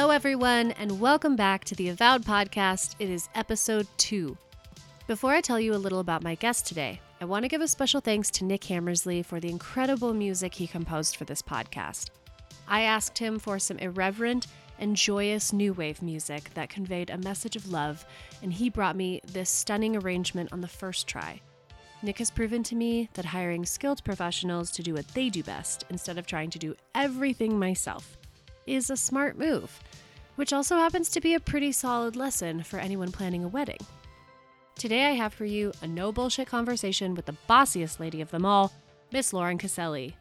Hello, everyone, and welcome back to the Avowed Podcast. It is episode two. Before I tell you a little about my guest today, I want to give a special thanks to Nic Hamersly for the incredible music he composed for this podcast. I asked him for some irreverent and joyous new wave music that conveyed a message of love, and he brought me this stunning arrangement on the first try. Nick has proven to me that hiring skilled professionals to do what they do best instead of trying to do everything myself is a smart move, which also happens to be a pretty solid lesson for anyone planning a wedding. Today, I have for you a no bullshit conversation with the bossiest lady of them all, Miss Lauren Caselli.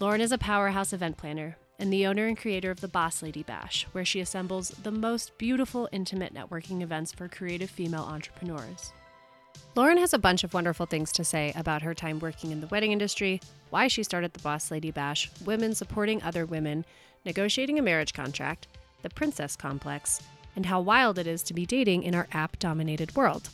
Lauren is a powerhouse event planner and the owner and creator of the Boss Lady Bash, where she assembles the most beautiful, intimate networking events for creative female entrepreneurs. Lauren has a bunch of wonderful things to say about her time working in the wedding industry, why she started the Boss Lady Bash, women supporting other women, negotiating a marriage contract, the princess complex, and how wild it is to be dating in our app dominated world.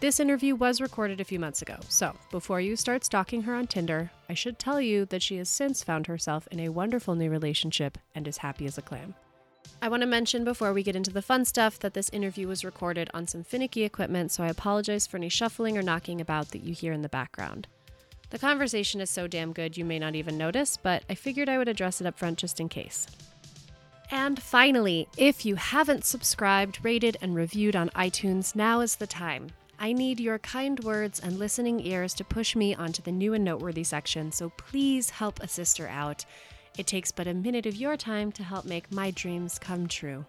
This interview was recorded a few months ago, so before you start stalking her on Tinder, I should tell you that she has since found herself in a wonderful new relationship and is happy as a clam. I want to mention before we get into the fun stuff that this interview was recorded on some finicky equipment, so I apologize for any shuffling or knocking about that you hear in the background. The conversation is so damn good you may not even notice, but I figured I would address it up front just in case. And finally, if you haven't subscribed, rated, and reviewed on iTunes, now is the time. I need your kind words and listening ears to push me onto the new and noteworthy section, so please help a sister out. It takes but a minute of your time to help make my dreams come true.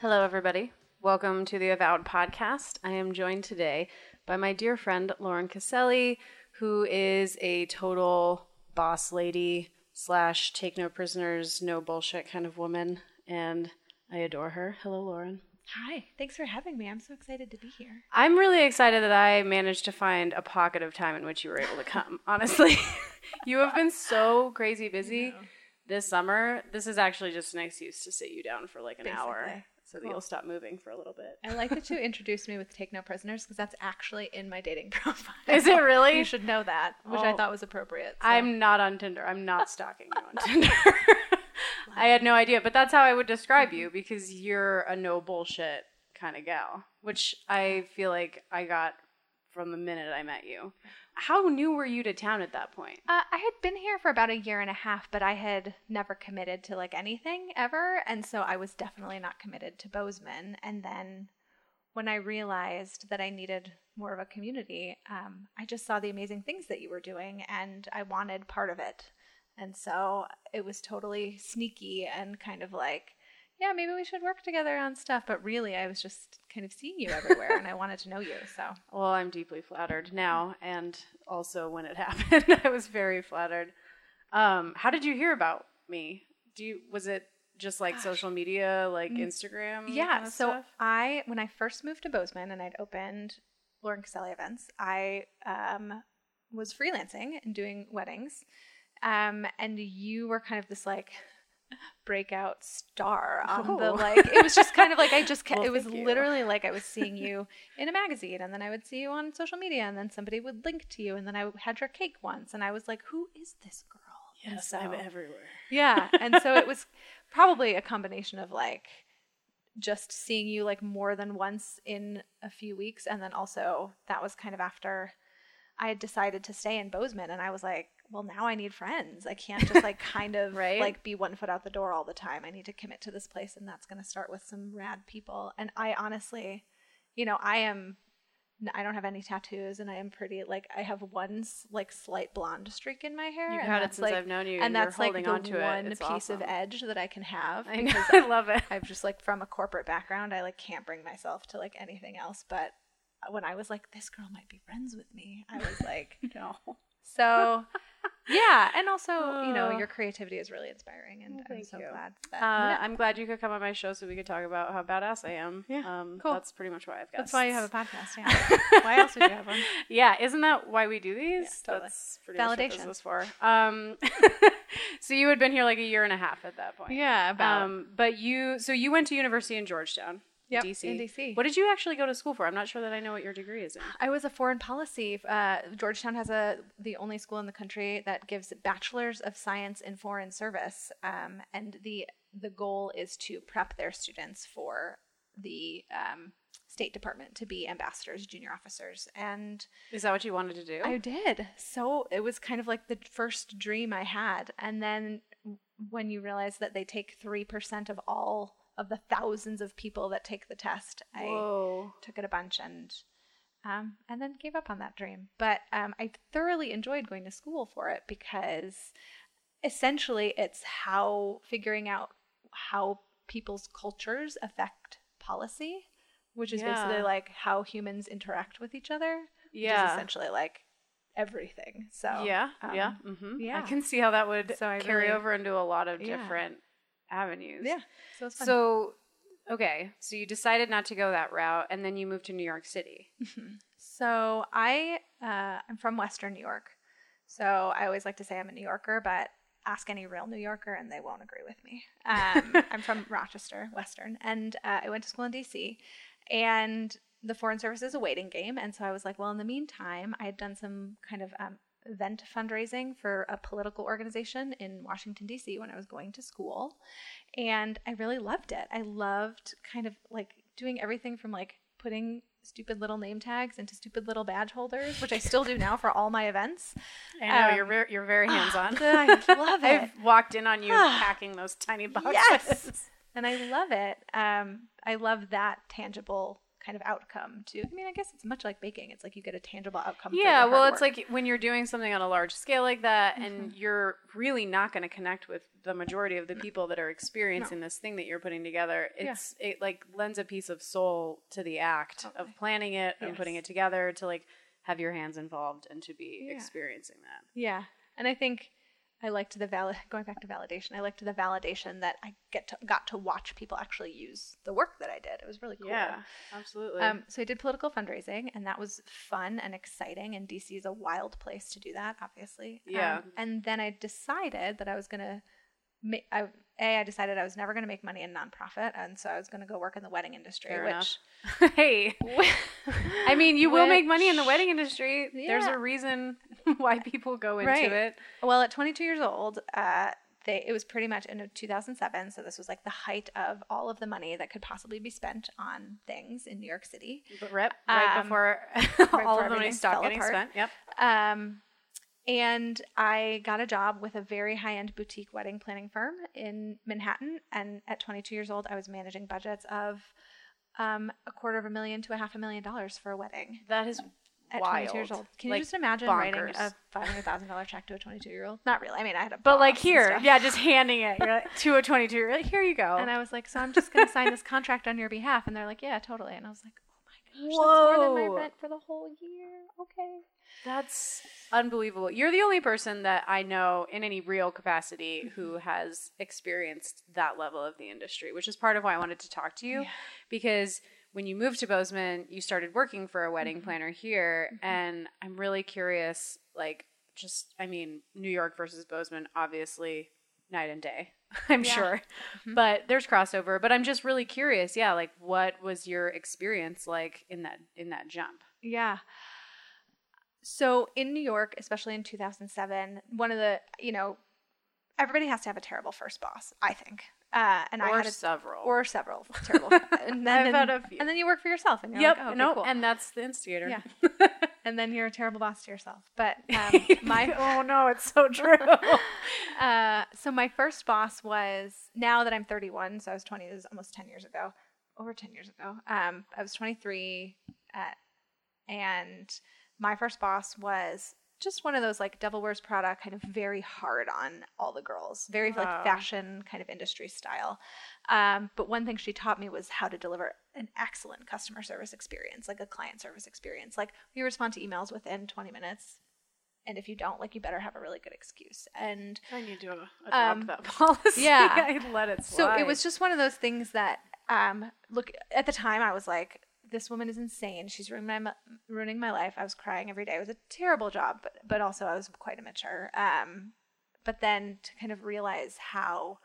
Hello, everybody. Welcome to the Avowed podcast. I am joined today by my dear friend Lauren Caselli, who is a total boss lady slash take no prisoners, no bullshit kind of woman, and I adore her. Hello, Lauren. Hi, thanks for having me. I'm so excited to be here. I'm really excited that I managed to find a pocket of time in which you were able to come. Honestly, you have been so crazy busy this summer. This is actually just an excuse to sit you down for like an hour Basically. So that Cool. you'll stop moving for a little bit. I like that you introduced me with Take No Prisoners because that's actually in my dating profile. Is it really? You should know that, which I Oh. thought was appropriate. so- I'm not on Tinder. I'm not stalking you on Tinder. I had no idea, but that's how I would describe you because you're a no bullshit kind of gal, which I feel like I got from the minute I met you. How new were you to town at that point? Uh, I had been here for about a year and a half, but I had never committed to like anything ever, and so I was definitely not committed to Bozeman. And then when I realized that I needed more of a community, um, I just saw the amazing things that you were doing, and I wanted part of it. And so it was totally sneaky and kind of like, yeah, maybe we should work together on stuff. But really, I was just kind of seeing you everywhere, and I wanted to know you. So Well, I'm deeply flattered now, and also when it happened, I was very flattered. Um, how did you hear about me? Do you was it just like social media, like Instagram? Yeah. kinda So stuff? I, when I first moved to Bozeman and I'd opened Lauren Caselli events, I um, was freelancing and doing weddings. Um, and you were kind of this like breakout star on the Oh. like it was just kind of like I just kept, Well, it was literally like I was seeing you in a magazine and then I would see you on social media and then somebody would link to you and then I had your cake once and I was like who is this girl And yes, I'm everywhere. yeah. And so it was probably a combination of like just seeing you like more than once in a few weeks. And then also that was kind of after I had decided to stay in Bozeman and I was like, well, now I need friends. I can't just like kind of Right. like be one foot out the door all the time. I need to commit to this place and that's going to start with some rad people. And I honestly, you know, I am I don't have any tattoos and I am pretty like I have one like slight blonde streak in my hair. You've and had it that's, since like, I've known you, and and that's like holding the on to it. one piece of edge that I can have I, know, because I love it. I've just like from a corporate background, I like can't bring myself to like anything else. But when I was like, this girl might be friends with me, I was like, no. So yeah. And also, you know, Oh. your creativity is really inspiring, and Well, I'm thank so you. glad that. Uh, I'm glad you could come on my show so we could talk about how badass I am. Yeah, um, cool. That's pretty much why I've got. that's why you have a podcast. Yeah. why else would you have one? Yeah, isn't that why we do these? Yeah, totally. That's pretty much what Validation. this was for. Um, so you had been here like a year and a half at that point. Yeah, about. Um, but you, so you went to university in Georgetown. Yep, DC. in DC. What did you actually go to school for? I'm not sure that I know what your degree is in. I was a foreign policy. Uh, Georgetown has a the only school in the country that gives bachelors of science in foreign service, um, and the the goal is to prep their students for the um, State Department to be ambassadors, junior officers, and Is that what you wanted to do? I did. So it was kind of like the first dream I had. And then when you realize that they take 3% of all of the thousands of people that take the test, I Whoa. took it a bunch and um, and then gave up on that dream. But um, I thoroughly enjoyed going to school for it because essentially it's how figuring out how people's cultures affect policy, which is Yeah. basically like how humans interact with each other. Yeah. is essentially like everything. So yeah, um, yeah, hmm I can see how that would So I carry really- over into a lot of Yeah. Avenues. yeah. So. So, okay, so you decided not to go that route, and then you moved to New York City. So I uh, I'm from Western New York, so I always like to say I'm a New Yorker, but ask any real New Yorker and they won't agree with me. Um, I'm from Rochester, Western, and uh, I went to school in D.C. and the Foreign Service is a waiting game, and so I was like, well, in the meantime, I had done some kind of um, event fundraising for a political organization in Washington D.C. when I was going to school, and I really loved it. I loved kind of like doing everything from like putting stupid little name tags into stupid little badge holders, which I still do now for all my events. I know Um, you're very, you're very hands on. I love it. I've walked in on you packing those tiny boxes. Yes. And I love it. Um, I love that tangible kind of outcome too. I mean, I guess it's much like baking. It's like you get a tangible outcome. Yeah, well, it's work. like when you're doing something on a large scale like that, and mm-hmm. you're really not going to connect with the majority of the people that are experiencing this thing that you're putting together. Yeah. It's it like lends a piece of soul to the act of planning it and putting it together to like have your hands involved and to be Yeah. experiencing that. yeah. And I think I liked the valid going back to validation. I liked the validation that I get to got to watch people actually use the work that I did. It was really cool. Yeah, absolutely. Um, so I did political fundraising, and that was fun and exciting. And DC is a wild place to do that, obviously. Yeah. Um, and then I decided that I was gonna, ma- I, a I decided I was never gonna make money in nonprofit, and so I was gonna go work in the wedding industry, Fair which. hey, I mean, you will make money in the wedding industry. There's a reason why people go into Right. it. Well, at 22 years old, uh, they, it was pretty much in 2007. So this was like the height of all of the money that could possibly be spent on things in New York City. But rep right Um, before all before of the money stopped getting apart. spent. Yep. Um, and I got a job with a very high end boutique wedding planning firm in Manhattan. And at 22 years old, I was managing budgets of um, a quarter of a million to a half a million dollars for a wedding That is at wild. 22 years old. Can Like, you just imagine bonkers. writing a $500,000 check to a 22 year old? Not really. I mean, I had a But like here, yeah, just handing it you're like, to a 22. You're like, here you go. And I was like, so I'm just going to sign this contract on your behalf. And they're like, yeah, totally. And I was like, oh my gosh, that's more than Whoa. my rent for the whole year. Okay. That's unbelievable. You're the only person that I know in any real capacity mm-hmm. who has experienced that level of the industry, which is part of why I wanted to talk to you. Yeah. Because when you moved to Bozeman, you started working for a wedding mm-hmm. planner here. Mm-hmm. And I'm really curious, like, just, I mean, New York versus Bozeman, obviously night and day, I'm Yeah. sure. Mm-hmm. But there's crossover. But I'm just really curious, yeah, like, what was your experience like in that in that jump? Yeah. So in New York, especially in 2007, one of the, you know, everybody has to have a terrible first boss, I think. Uh, and I had a, several. or several terrible. and then, I've had a few. and then you work for yourself and you're yep. like, oh, okay, no, cool. and that's the instigator. Yeah. and then you're a terrible boss to yourself. But um, my oh no, it's so true. uh, so my first boss was now that I'm 31, so I was 20. This is almost 10 years ago, over 10 years ago. Um, I was 23, at, and my first boss was just one of those like Devil Wears Prada, kind of very hard on all the girls, very Wow. like fashion kind of industry style. Um, but one thing she taught me was how to deliver an excellent customer service experience, like a client service experience. Like you respond to emails within 20 minutes. And if you don't, like, you better have a really good excuse. And I need to adopt Um, that policy. yeah. I let it Slide. so it was just one of those things that, um, look, at the time I was like, this woman is insane. She's ruining my ruining my life. I was crying every day. It was a terrible job, but but also I was quite immature. Um, but then to kind of realize how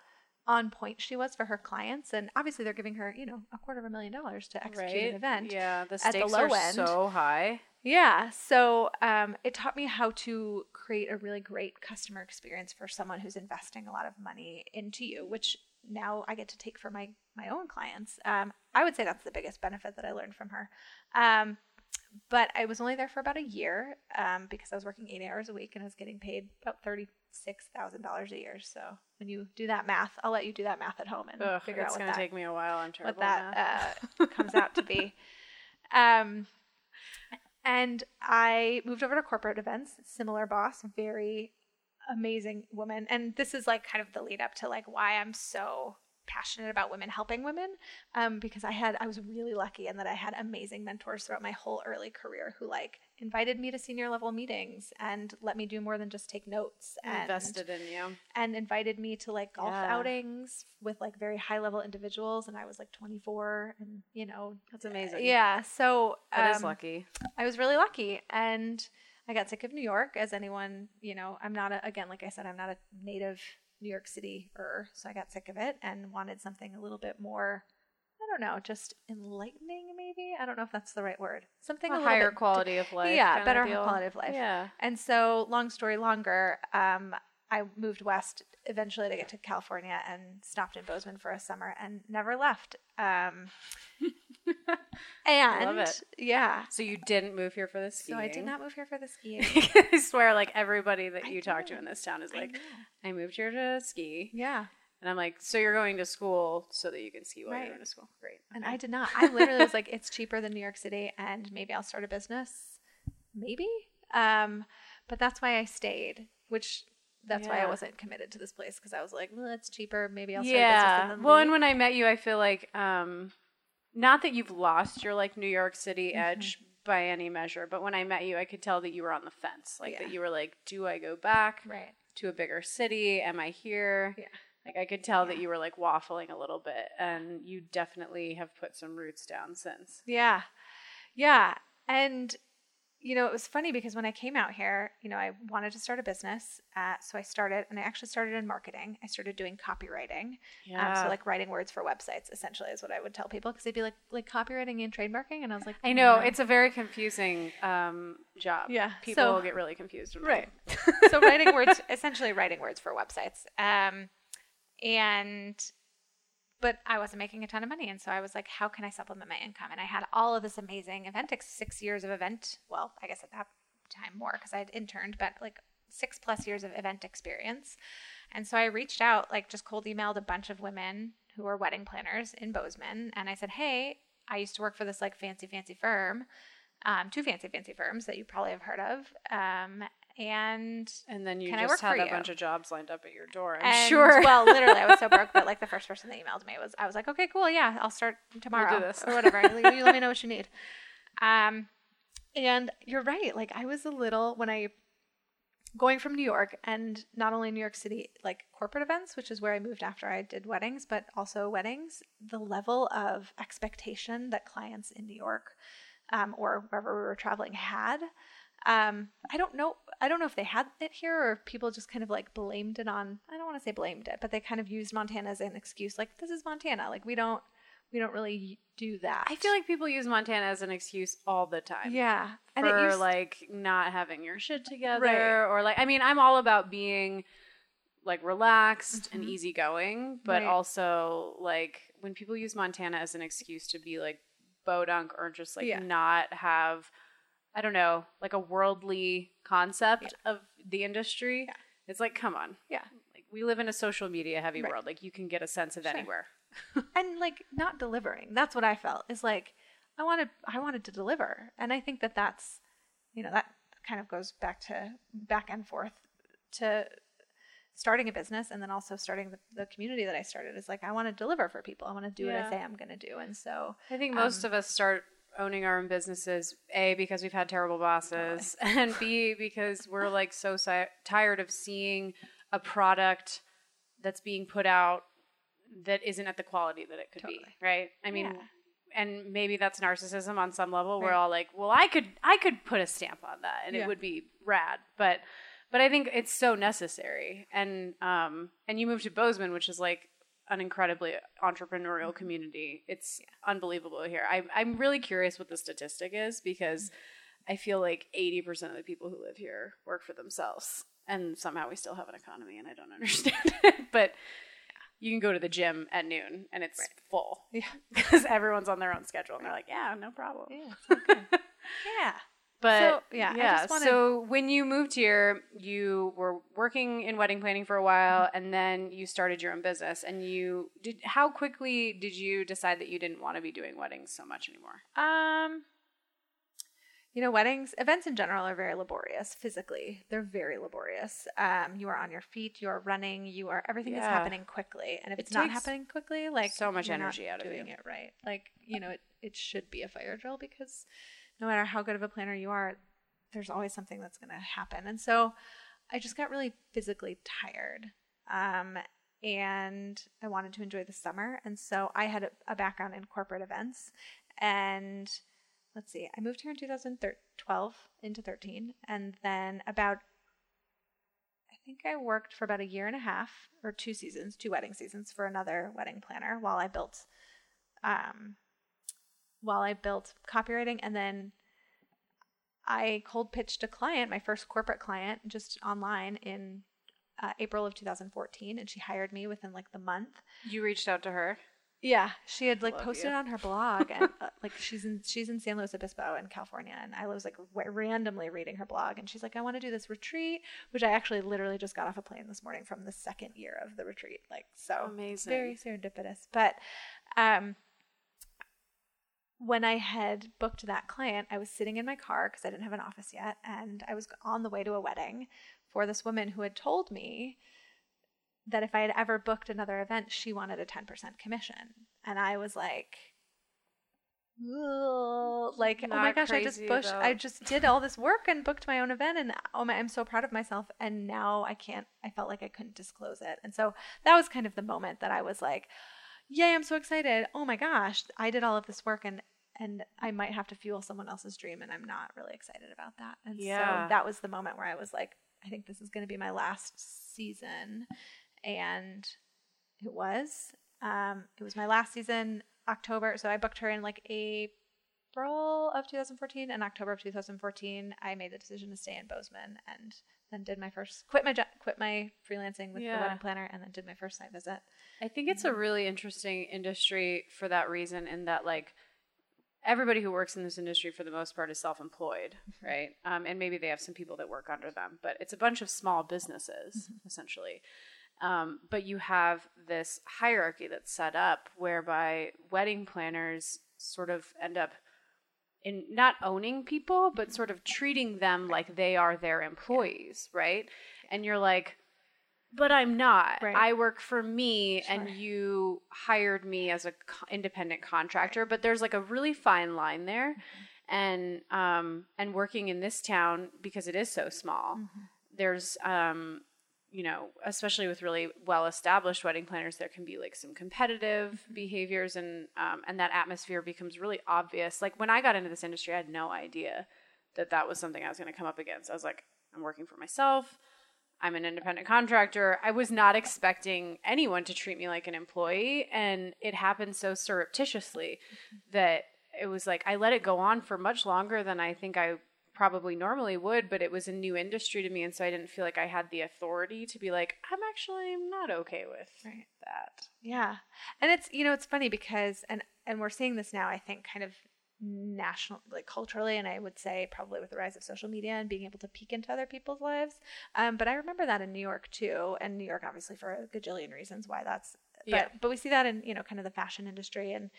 on point she was for her clients. And obviously, they're giving her, you know, a quarter of a million dollars to execute an event. Yeah, the at the stakes low are end. so high. Yeah. So um, it taught me how to create a really great customer experience for someone who's investing a lot of money into you, which now I get to take for my my own clients. Um, I would say that's the biggest benefit that I learned from her. Um, but I was only there for about a year um, because I was working eight hours a week and I was getting paid about thirty six thousand dollars a year. So when you do that math, I'll let you do that math at home and Ugh, figure it's out what that take me a while. I'm terrible. what that uh, comes out to be. Um, and I moved over to corporate events. Similar boss, very amazing woman. And this is like kind of the lead up to like why I'm so passionate about women helping women um, because I had I was really lucky in that I had amazing mentors throughout my whole early career who like invited me to senior level meetings and let me do more than just take notes and invested in you. and invited me to like golf Yeah. outings with like very high level individuals and I was like 24 and you know That's amazing. yeah so that is um, lucky. I was really lucky and I got sick of New York as anyone you know I'm not a, again like I said I'm not a native New York City er so I got sick of it and wanted something a little bit more I don't know just enlightening maybe I don't know if that's the right word something a, A higher bit quality of life. yeah better quality of life Yeah. and so, long story longer, um, I moved west eventually to get to California and stopped in Bozeman for a summer and never left. Um, and Love it. yeah, So you didn't move here for the so skiing. I did not move here for the skiing. I swear, like everybody that I you talk to in this town is like, know. I, moved here to ski, yeah, and I'm like, so you're going to school so that you can ski while Right. you're going to school. Great. and I did not. I literally was like, it's cheaper than New York City, and maybe I'll start a business, maybe. Um, but that's why I stayed, which. That's why I Yeah. wasn't committed to this place because I was like, well, it's cheaper. Maybe I'll start yeah. business and then Well, and when I met you, I feel like, um, not that you've lost your like New York City Mm-hmm. edge by any measure, but when I met you, I could tell that you were on the fence, like Yeah. that you were like, do I go back right. to a bigger city? Am I here? Yeah. Like I could tell that Yeah. you were like waffling a little bit, and you definitely have put some roots down since. Yeah. Yeah. And, you know, it was funny because when I came out here, you know, I wanted to start a business. Uh, so I started, and I actually started in marketing. I started doing copywriting. Um, so, like, writing words for websites, essentially, is what I would tell people because they'd be like, like copywriting and trademarking. And I was like, I know "No." it's a very confusing um, job. Yeah, people so- get really confused. Right. so writing words, essentially writing words for websites. Um, and but I wasn't making a ton of money, and so I was like, how can I supplement my income? And I had all of this amazing event, six years of event. Well, I guess at that time more because I had interned, but like six plus years of event experience. And so I reached out, like just cold emailed a bunch of women who were wedding planners in Bozeman, and I said, hey, I used to work for this like fancy, fancy firm. Um, two fancy, fancy firms that you probably have heard of. Um, and and then you Can just work had a you? bunch of jobs lined up at your door. I'm and, sure. Well, literally, I was so broke but like the first person that emailed me was I was like, okay, cool, yeah, I'll start tomorrow this. or whatever. you, you let me know what you need. Um, and you're right. Like I was a little when I going from New York and not only New York City, like corporate events, which is where I moved after I did weddings, but also weddings. The level of expectation that clients in New York um, or wherever we were traveling had. Um, I don't know. I don't know if they had it here or if people just kind of like blamed it on. I don't want to say blamed it, but they kind of used Montana as an excuse. Like this is Montana. Like we don't we don't really do that. I feel like people use Montana as an excuse all the time. yeah, and for used, like not having your shit together Right. or like I mean I'm all about being like relaxed and Mhm. easygoing, but Right. also like when people use Montana as an excuse to be like bodunk or just like Yeah. not have I don't know, like a worldly concept of the industry. Yeah. It's like come on. yeah, Like we live in a social media heavy Right. world. Like you can get a sense of Sure. anywhere. and like not delivering. That's what I felt. Is like I wanted I wanted to deliver, and I think that that's you know that kind of goes back to back and forth to starting a business and then also starting the, the community that I started is like I want to deliver for people. I want to do what I say I'm going to do, and so I think most Um, of us start owning our own businesses a because we've had terrible bosses and b because we're like so si- tired of seeing a product that's being put out that isn't at the quality that it could be right i mean Yeah. and maybe that's narcissism on some level we're all like well i could i could put a stamp on that and Yeah. it would be rad but but i think it's so necessary and um and you moved to bozeman which is like an incredibly entrepreneurial community. It's unbelievable here. I'm I'm really curious what the statistic is because I feel like 80% of the people who live here work for themselves. And somehow we still have an economy, and I don't understand it. but you can go to the gym at noon and it's full Yeah. because everyone's on their own schedule. And they're like, yeah, no problem. Yeah. okay. yeah. But So, yeah, I yeah. just wanted- So when you moved here, you were working in wedding planning for a while, Mm-hmm. and then you started your own business. And you did. How quickly did you decide that you didn't want to be doing weddings so much anymore? Um, you know, weddings, events in general are very laborious physically. They're very laborious. Um, you are on your feet, you are running, you are everything is happening quickly. And if It it's not happening quickly, like so much energy out of doing you. it right. Like, you know, it, it should be a fire drill because no matter how good of a planner you are, there's always something that's going to happen. And so I just got really physically tired. Um, and I wanted to enjoy the summer. And so I had a, a background in corporate events. And let's see, I moved here in 2012 into 13. And then about, I think I worked for about a year and a half or two seasons, two wedding seasons for another wedding planner while I built, um, while I built copywriting. And then I cold pitched a client, my first corporate client, just online in uh, April of 2014, and she hired me within like the month. You reached out to her. Yeah, she had like Love posted on her blog, and uh, like she's in she's in San Luis Obispo in California, and I was like w- randomly reading her blog, and she's like, I want to do this retreat, which I actually literally just got off a plane this morning from the second year of the retreat, like so Amazing. very serendipitous. But um, when I had booked that client, I was sitting in my car because I didn't have an office yet, and I was on the way to a wedding for this woman who had told me that if I had ever booked another event, she wanted a 10% commission. And I was like, like, oh my gosh, I just pushed, though. I just did all this work and booked my own event. And oh my, I'm so proud of myself. And now I can't, I felt like I couldn't disclose it. And so that was kind of the moment that I was like, yay, I'm so excited. Oh my gosh, I did all of this work and and I might have to fuel someone else's dream and I'm not really excited about that. And Yeah. so that was the moment where I was like, I think this is going to be my last season. And it was. Um, it was my last season, October. So I booked her in like April of 2014 and October of 2014. I made the decision to stay in Bozeman and then did my first quit my jo- quit my freelancing with Yeah. the wedding planner and then did my first site visit. I think it's a really interesting industry for that reason, in that like everybody who works in this industry for the most part is self-employed, right? Um, and maybe they have some people that work under them, but it's a bunch of small businesses essentially. Um, but you have this hierarchy that's set up whereby wedding planners sort of end up in not owning people, but sort of treating them like they are their employees, right? And you're like, but I'm not. Right. I work for me, and you hired me as a co- independent contractor. But there's like a really fine line there, and um, and working in this town because it is so small, there's um, you know, especially with really well established wedding planners, there can be like some competitive behaviors and um, and that atmosphere becomes really obvious. Like when I got into this industry, I had no idea that that was something I was going to come up against. I was like, I'm working for myself. I'm an independent contractor. I was not expecting anyone to treat me like an employee, and it happened so surreptitiously that it was like I let it go on for much longer than I think I probably normally would, but it was a new industry to me, and so I didn't feel like I had the authority to be like, I'm actually not okay with Right. that. Yeah. And it's you know it's funny because and and we're seeing this now I think kind of national like culturally and I would say probably with the rise of social media and being able to peek into other people's lives. Um but I remember that in New York too and New York obviously for a gajillion reasons why that's but Yeah. but we see that in you know kind of the fashion industry and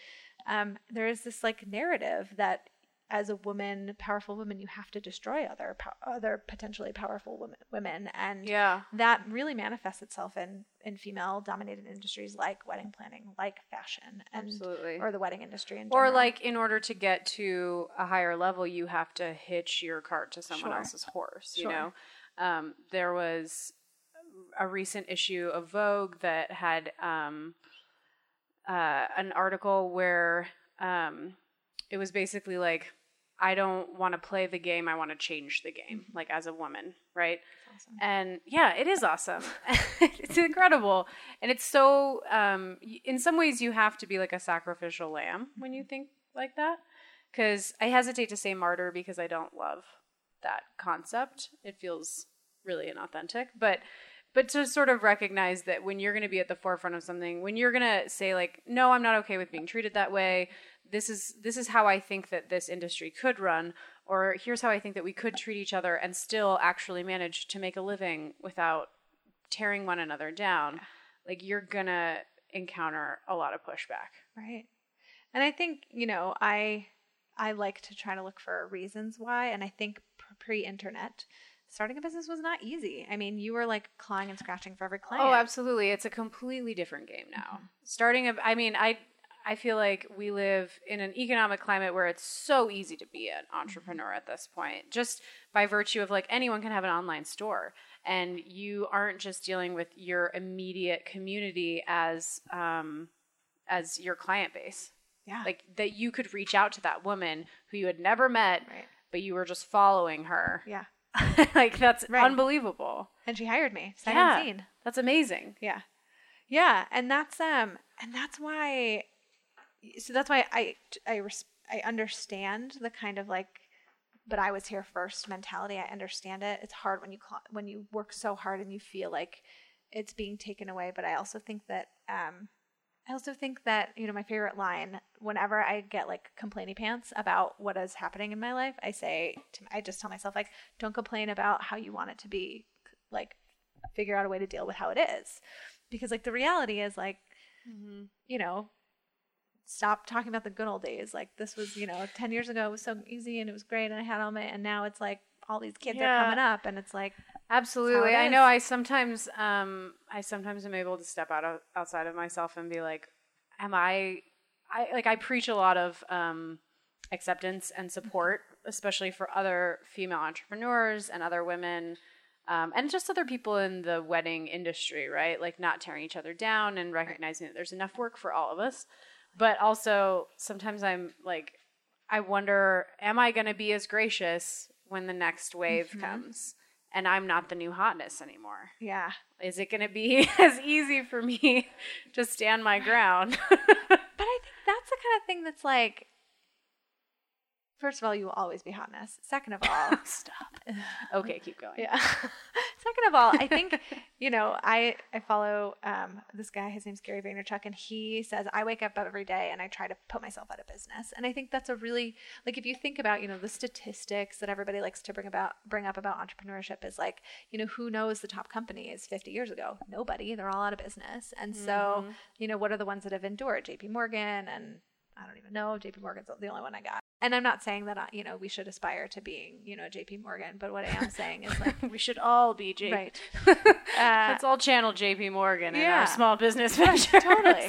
um there is this like narrative that as a woman, powerful woman, you have to destroy other other potentially powerful women, women, and Yeah. that really manifests itself in in female dominated industries like wedding planning like fashion and Absolutely. or the wedding industry in Or like in order to get to a higher level, you have to hitch your cart to someone Sure. else's horse. You Sure. know, um, there was a recent issue of Vogue that had um, uh, an article where um, it was basically like I don't want to play the game. I want to change the game, like as a woman, right? Awesome. And yeah, it is awesome. it's incredible. And it's so, um, in some ways, you have to be like a sacrificial lamb when you think like that. Because I hesitate to say martyr because I don't love that concept. It feels really inauthentic. But but to sort of recognize that when you're going to be at the forefront of something when you're going to say like no i'm not okay with being treated that way this is this is how i think that this industry could run or here's how i think that we could treat each other and still actually manage to make a living without tearing one another down like you're to encounter a lot of pushback Right. And I think, you know, I I like to try to look for reasons why and I think pre-internet starting a business was not easy. I mean, you were like clawing and scratching for every oh, client. Oh, absolutely. It's a completely different game now. Mm-hmm. Starting a I mean, I I feel like we live in an economic climate where it's so easy to be an entrepreneur at this point. Just by virtue of like anyone can have an online store and you aren't just dealing with your immediate community as um as your client base. Yeah. Like that you could reach out to that woman who you had never met, Right. but you were just following her. yeah. like that's Right. unbelievable. And she hired me. Sight Yeah. That's amazing. Yeah. Yeah, and that's um and that's why so that's why I I I understand the kind of like but I was here first mentality. I understand it. It's hard when you when you work so hard and you feel like it's being taken away, but I also think that um I also think that, you know, my favorite line whenever I get like complaining pants about what is happening in my life, I say to, I just tell myself like don't complain about how you want it to be. Like figure out a way to deal with how it is because like the reality is like you know stop talking about the good old days like this was you know 10 years ago it was so easy and it was great and i had all my and now it's like all these kids Yeah. are coming up and it's like Absolutely. it I know. I sometimes um I sometimes am able to step out of, outside of myself and be like am I I like I preach a lot of um acceptance and support especially for other female entrepreneurs and other women um, and just other people in the wedding industry, right? Like not tearing each other down and recognizing that there's enough work for all of us. But also, sometimes I'm like, I wonder, am I going to be as gracious when the next wave mm-hmm. comes and I'm not the new hotness anymore? yeah Is it going to be as easy for me to stand my ground? but i think that's the kind of thing that's like first of all you will always be hotness second of all Stop. Okay, keep going. Yeah. Second of all, I think, you know, I I follow um, this guy. His name's Gary Vaynerchuk, and he says I wake up every day and I try to put myself out of business. And I think that's a really like if you think about you know the statistics that everybody likes to bring about bring up about entrepreneurship is like you know who knows the top companies 50 years ago? Nobody. They're all out of business. And so you know what are the ones that have endured? J.P. Morgan and I don't even know. JP Morgan's the only one I got. And I'm not saying that, you know, we should aspire to being, you know, JP Morgan, but what I am saying is like, We should all be JP. right. Uh, Let's all channel JP Morgan in our small business ventures. totally.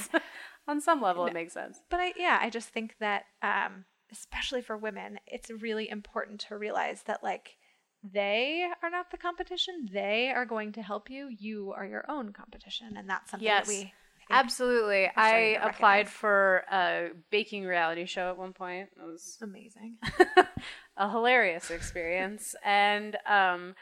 On some level, it makes sense. but I, yeah, I just think that, um, especially for women, it's really important to realize that like they are not the competition. They are going to help you. You are your own competition. And that's something Yes. that we, Absolutely. I applied for a baking reality show at one point. It was amazing. a hilarious experience. and um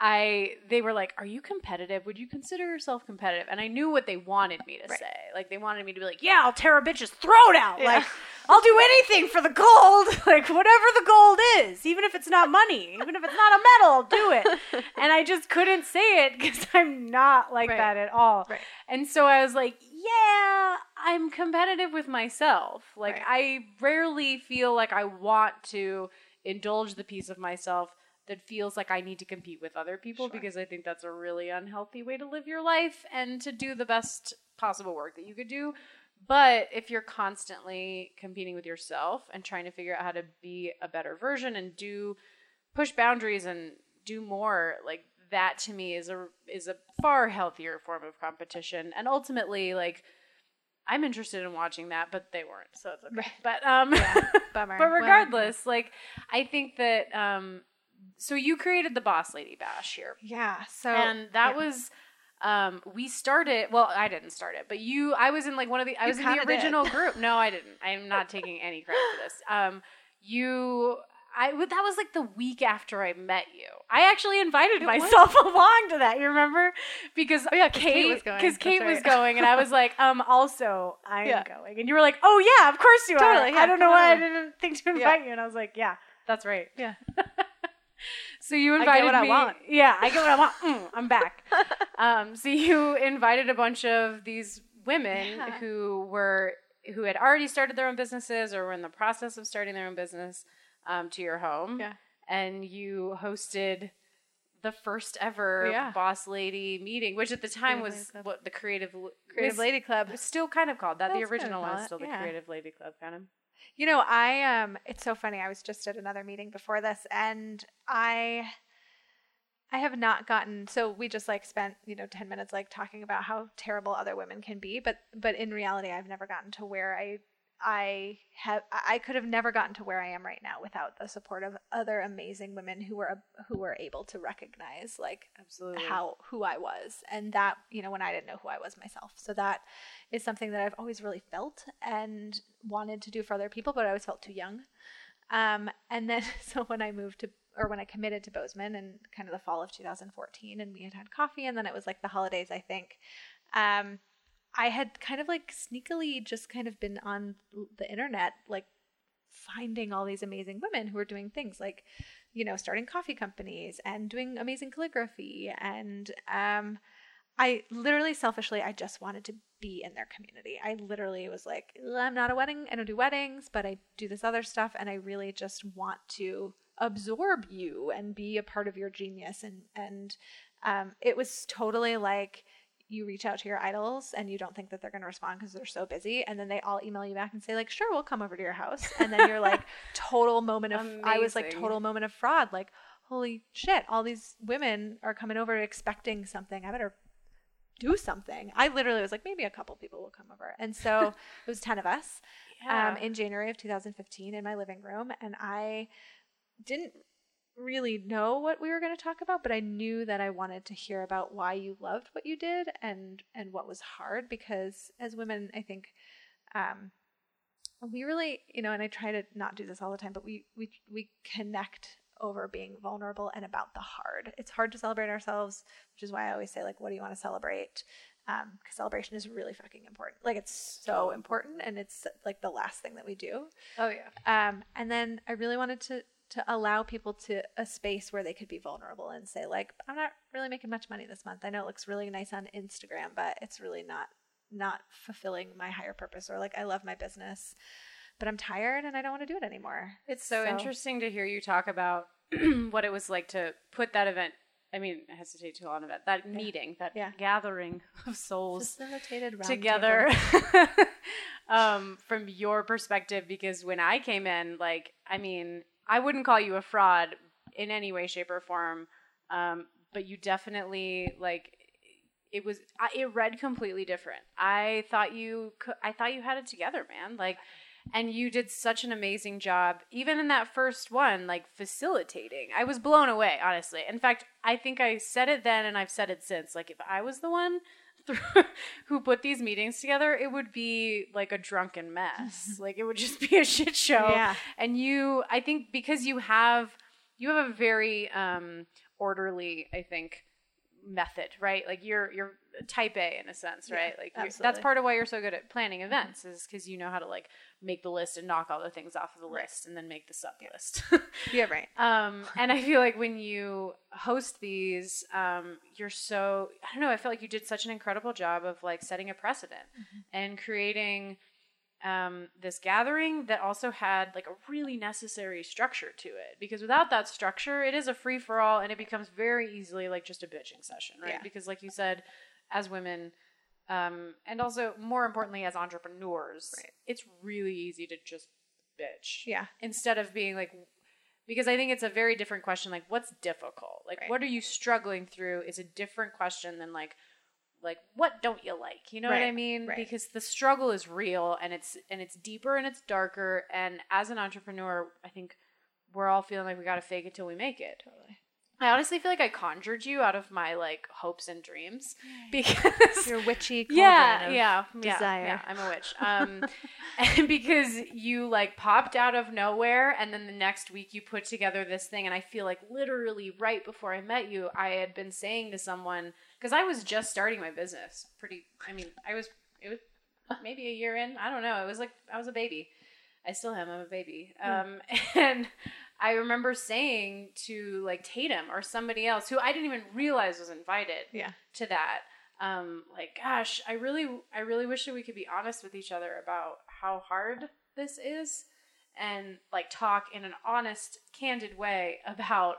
I they were like, "Are you competitive? Would you consider yourself competitive?" And I knew what they wanted me to Right. say. Like they wanted me to be like, "Yeah, I'll tear a bitch's throat out. Yeah. Like I'll do anything for the gold. like whatever the gold is, even if it's not money, even if it's not a medal, I'll do it." and I just couldn't say it because I'm not like Right. that at all. Right. And so I was like, yeah, I'm competitive with myself. Like, Right. I rarely feel like I want to indulge the piece of myself that feels like I need to compete with other people Sure. because I think that's a really unhealthy way to live your life and to do the best possible work that you could do. But if you're constantly competing with yourself and trying to figure out how to be a better version and do push boundaries and do more, like that to me is a is a far healthier form of competition. And ultimately, like I'm interested in watching that, but they weren't, so it's okay. Right. But um, Bummer. but Well, regardless, like I think that um, so you created the Boss Lady Bash here, yeah. So, and that yeah. was um we started well i didn't start it but you i was in like one of the i You was in the kinda did. original group no i didn't i'm not taking any credit for this um you I that was like the week after I met you. I actually invited myself along to that. You remember? Because Oh, yeah, Kate Kate was going. Because Kate was going, and I was like, um, also I'm Yeah. going, and you were like, oh yeah, of course you are. Totally, yeah, I don't know why I didn't think to Yeah. invite you, and I was like, yeah, that's right. Yeah. So you I get invited what I me. want. Yeah, I get what I want. Mm, I'm back. um, so you invited a bunch of these women Yeah. who were who had already started their own businesses or were in the process of starting their own business um, to your home. Yeah. And you hosted the first ever Yeah. boss lady meeting, which at the time Creative was what the creative Creative Lady Club. was still kind of called that. the That's original one is still the yeah. Creative Lady Club, kind of. You know, I um it's so funny. I was just at another meeting before this and I I have not gotten so we just like spent, you know, 10 minutes like talking about how terrible other women can be, but but in reality I've never gotten to where I I have I could have never gotten to where I am right now without the support of other amazing women who were who were able to recognize like Absolutely. how who I was and that you know when I didn't know who I was myself. So that is something that I've always really felt and wanted to do for other people, but I always felt too young. Um, and then so when I moved to or when I committed to Bozeman in kind of the fall of 2014, and we had had coffee, and then it was like the holidays, I think. Um, I had kind of like sneakily just kind of been on the internet, like finding all these amazing women who were doing things like, you know, starting coffee companies and doing amazing calligraphy. And um, I literally, selfishly, I just wanted to be in their community. I literally was like, I'm not a wedding, I don't do weddings, but I do this other stuff. And I really just want to absorb you and be a part of your genius. And, and um, it was totally like, you reach out to your idols and you don't think that they're going to respond because they're so busy and then they all email you back and say like sure we'll come over to your house. And then you're like total moment of i was like total moment of fraud like holy shit all these women are coming over expecting something. I better do something. I literally was like maybe a couple people will come over. And so it was 10 of us um, in january of 2015 in my living room and i didn't really know what we were going to talk about but i knew that i wanted to hear about why you loved what you did and and what was hard because as women i think um we really you know and i try to not do this all the time but we we we connect over being vulnerable and about the hard. It's hard to celebrate ourselves which is why i always say like what do you want to celebrate? Um because celebration is really fucking important. Like it's so important and it's like the last thing that we do. Oh yeah. um, and then I really wanted to to allow people to a space where they could be vulnerable and say like, I'm not really making much money this month. I know it looks really nice on Instagram, but it's really not not fulfilling my higher purpose. Or like, I love my business, but I'm tired and I don't want to do it anymore. It's so, So- interesting to hear you talk about what it was like to put that event. I mean, I hesitate to call it an event. That meeting, that Yeah. gathering of souls together um, from your perspective. Because when I came in, like, I mean, I wouldn't call you a fraud in any way, shape, or form, um, but you definitely like. It was. It read completely different. I thought you. I thought you had it together, man. Like, and you did such an amazing job even in that first one like facilitating i was blown away honestly in fact i think i said it then and i've said it since like if i was the one who put these meetings together it would be like a drunken mess. Like it would just be a shit show. Yeah. and you i think because you have you have a very um orderly i think method right? Like you're you're type a in a sense right? Like you're- that's part of why you're so good at planning events is because you know how to like make the list and knock all the things off of the list and then make the sub list. Yeah, right. um and i feel like when you host these um you're so i don't know i feel like you did such an incredible job of like setting a precedent and creating um, this gathering that also had like a really necessary structure to it. Because without that structure it is a free for all and it becomes very easily like just a bitching session right? Yeah. because like you said as women um, and also more importantly as entrepreneurs Right. it's really easy to just bitch Yeah. instead of being like because i think it's a very different question like what's difficult like Right. what are you struggling through is a different question than like like what don't you like you know what i mean right. because the struggle is real and it's and it's deeper and it's darker and as an entrepreneur i think we're all feeling like we got to fake it till we make it Totally. I honestly feel like I conjured you out of my like hopes and dreams because you're witchy yeah, yeah, desire. yeah, yeah. I'm a witch. Um, and because you like popped out of nowhere, and then the next week you put together this thing, and I feel like literally right before I met you, I had been saying to someone because I was just starting my business. Pretty, I mean, I was it was maybe a year in. I don't know. It was like I was a baby. I still am. I'm a baby. Um, and I remember saying to like Tatum or somebody else who I didn't even realize was invited Yeah. to that. Um, like, gosh, I really, I really wish that we could be honest with each other about how hard this is, and like talk in an honest, candid way about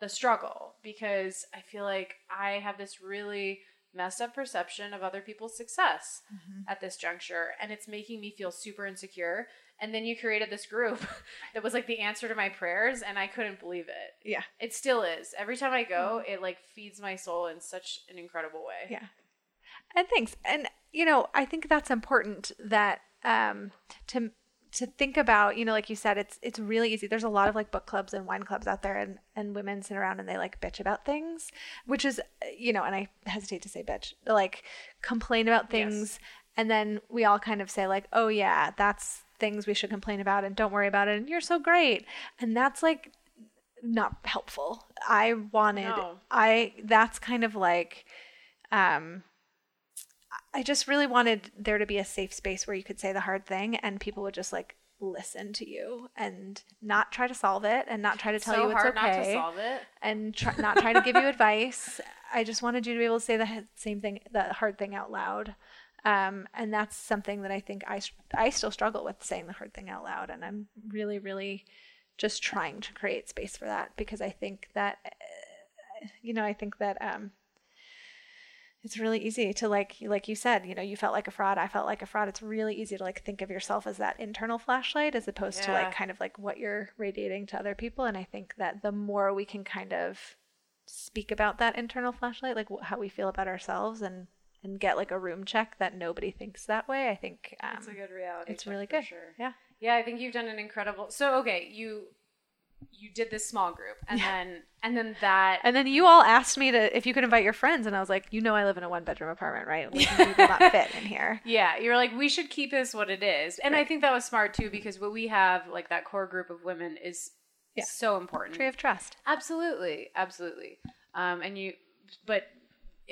the struggle because I feel like I have this really messed up perception of other people's success at this juncture, and it's making me feel super insecure. And then you created this group that was like the answer to my prayers, and I couldn't believe it. Yeah. It still is. Every time I go, it like feeds my soul in such an incredible way. Yeah. And thanks. And you know, I think that's important that um to to think about, you know, like you said, it's it's really easy. There's a lot of like book clubs and wine clubs out there and and women sit around and they like bitch about things, which is you know, and I hesitate to say bitch, like complain about things and then we all kind of say like, "Oh yeah, that's things we should complain about and don't worry about it and you're so great." And that's like not helpful. I wanted No. I that's kind of like um I just really wanted there to be a safe space where you could say the hard thing and people would just like listen to you and not try to solve it and not try to tell so you it's hard okay not to solve it. and try, not try to give you advice. I just wanted you to be able to say the same thing, the hard thing out loud. Um, and that's something that I think I, I still struggle with saying the hard thing out loud. And I'm really, really just trying to create space for that because I think that, uh, you know, I think that, um, it's really easy to like like you said you know you felt like a fraud i felt like a fraud it's really easy to like think of yourself as that internal flashlight as opposed to like kind of like what you're radiating to other people and i think that the more we can kind of speak about that internal flashlight like how we feel about ourselves and and get like a room check that nobody thinks that way i think um, It's a good reality. it's really good Sure. yeah Yeah, I think you've done an incredible. So okay, you you did this small group, and then and then that. and then you all asked me to if you could invite your friends and i was like you know i live in a one bedroom apartment right we do not fit in here yeah, you were like, we should keep this what it is, and I think that was smart too because what we have, like that core group of women, is Yeah. so important. tree of trust Absolutely, absolutely. Um, and you, but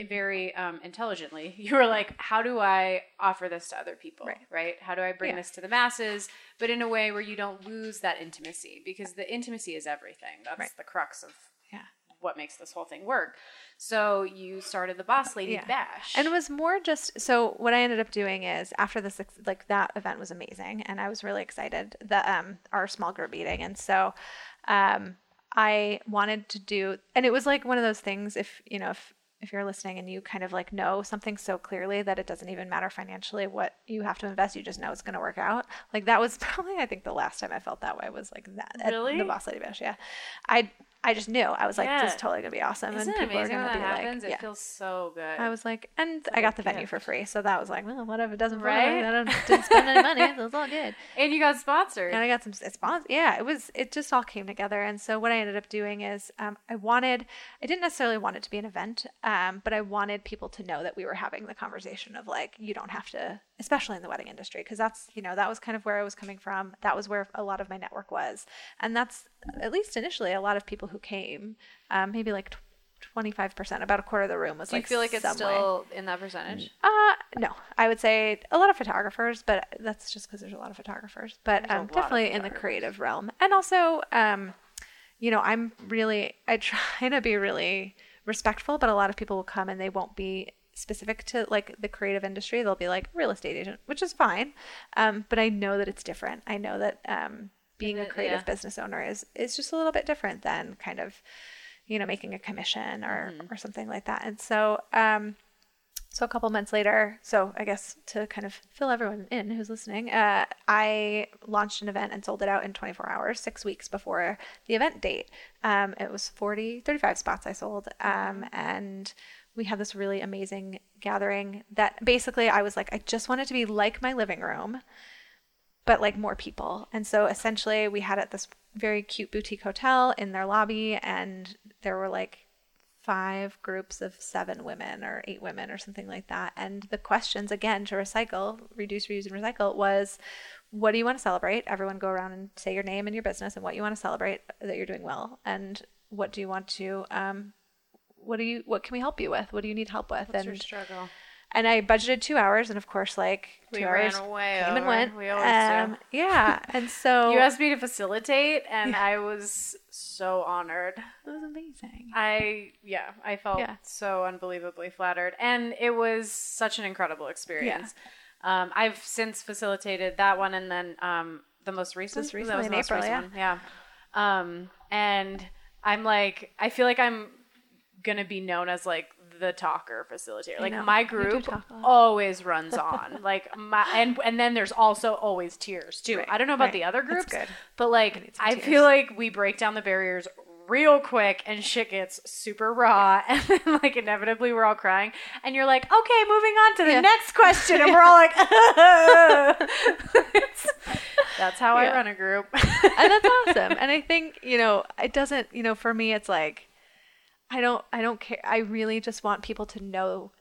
very um, intelligently, you were like, how do I offer this to other people? Right. How do I bring Yeah. this to the masses, but in a way where you don't lose that intimacy? Because the intimacy is everything. That's Right. the crux of Yeah. what makes this whole thing work. So you started the Boss Lady Yeah. Bash. And it was more just so what I ended up doing is after this like that event was amazing and I was really excited that um our small group meeting and so um I wanted to do and it was like one of those things if you know if if you're listening and you kind of like know something so clearly that it doesn't even matter financially what you have to invest you just know it's going to work out. Like that was probably I think the last time I felt that way was like that at the boss lady bash yeah. I I just knew I was like this is totally gonna be awesome Isn't and people are gonna that be happens? like it yeah feels so good. I was like, and I got the venue for free, so that was like, well, what if it doesn't Right? right? I don't didn't spend any money, so it's all good. and you got sponsored. And I got some sponsors. Yeah, it was. It just all came together. And so what I ended up doing is, um, I wanted. I didn't necessarily want it to be an event, um, but I wanted people to know that we were having the conversation of like, you don't have to, especially in the wedding industry, because that's you know that was kind of where I was coming from. That was where a lot of my network was, and that's at least initially a lot of people who came, um, maybe like. 25% about a quarter of the room was like Do you feel like it's some way. still in that percentage? Uh, no, I would say a lot of photographers, but that's just because there's a lot of photographers. But um, lot of definitely in the creative realm, and also, um, you know, I'm really I try to be really respectful, but a lot of people will come and they won't be specific to like the creative industry. They'll be like real estate agent, which is fine. Um, but I know that it's different. I know that um, being a creative yeah. business owner is is just a little bit different than kind of you know making a commission or Mm-hmm. or something like that. And so um, so a couple months later, so I guess to kind of fill everyone in who's listening, uh, I launched an event and sold it out in 24 hours, six weeks before the event date. Um, it was 40, 35 spots I sold. Um, and we had this really amazing gathering that basically I was like, I just want it to be like my living room, but like more people. And so essentially, we had at this very cute boutique hotel in their lobby, and there were like five groups of seven women or eight women or something like that. And the questions, again, to recycle, reduce, reuse, and recycle was what do you want to celebrate? Everyone go around and say your name and your business and what you want to celebrate that you're doing well. And what do you want to, um, what do you, what can we help you with? What do you need help with? What's and your struggle? and I budgeted two hours, and of course, like two We hours came and went. We always do. um, Yeah, and so You asked me to facilitate, and I was so honored. it was amazing. I yeah, I felt Yeah. so unbelievably flattered, and it was such an incredible experience. Um, I've since facilitated that one, and then um, the most recent, Just that was in the most April, recent one. yeah. Um, and I'm like, I feel like I'm gonna be known as like the talker facilitator. Like my group talk a lot. always runs on. like my and and then there's also always tears too. Right, I don't know about right. the other groups, good. but like I feel like we break down the barriers real quick and shit gets super raw and then like inevitably we're all crying and you're like okay moving on to the Yeah. next question and we're all like that's how Yeah. i run a group and that's awesome. And I think you know, it doesn't. You know, for me, it's like I don't. I don't care. I really just want people to know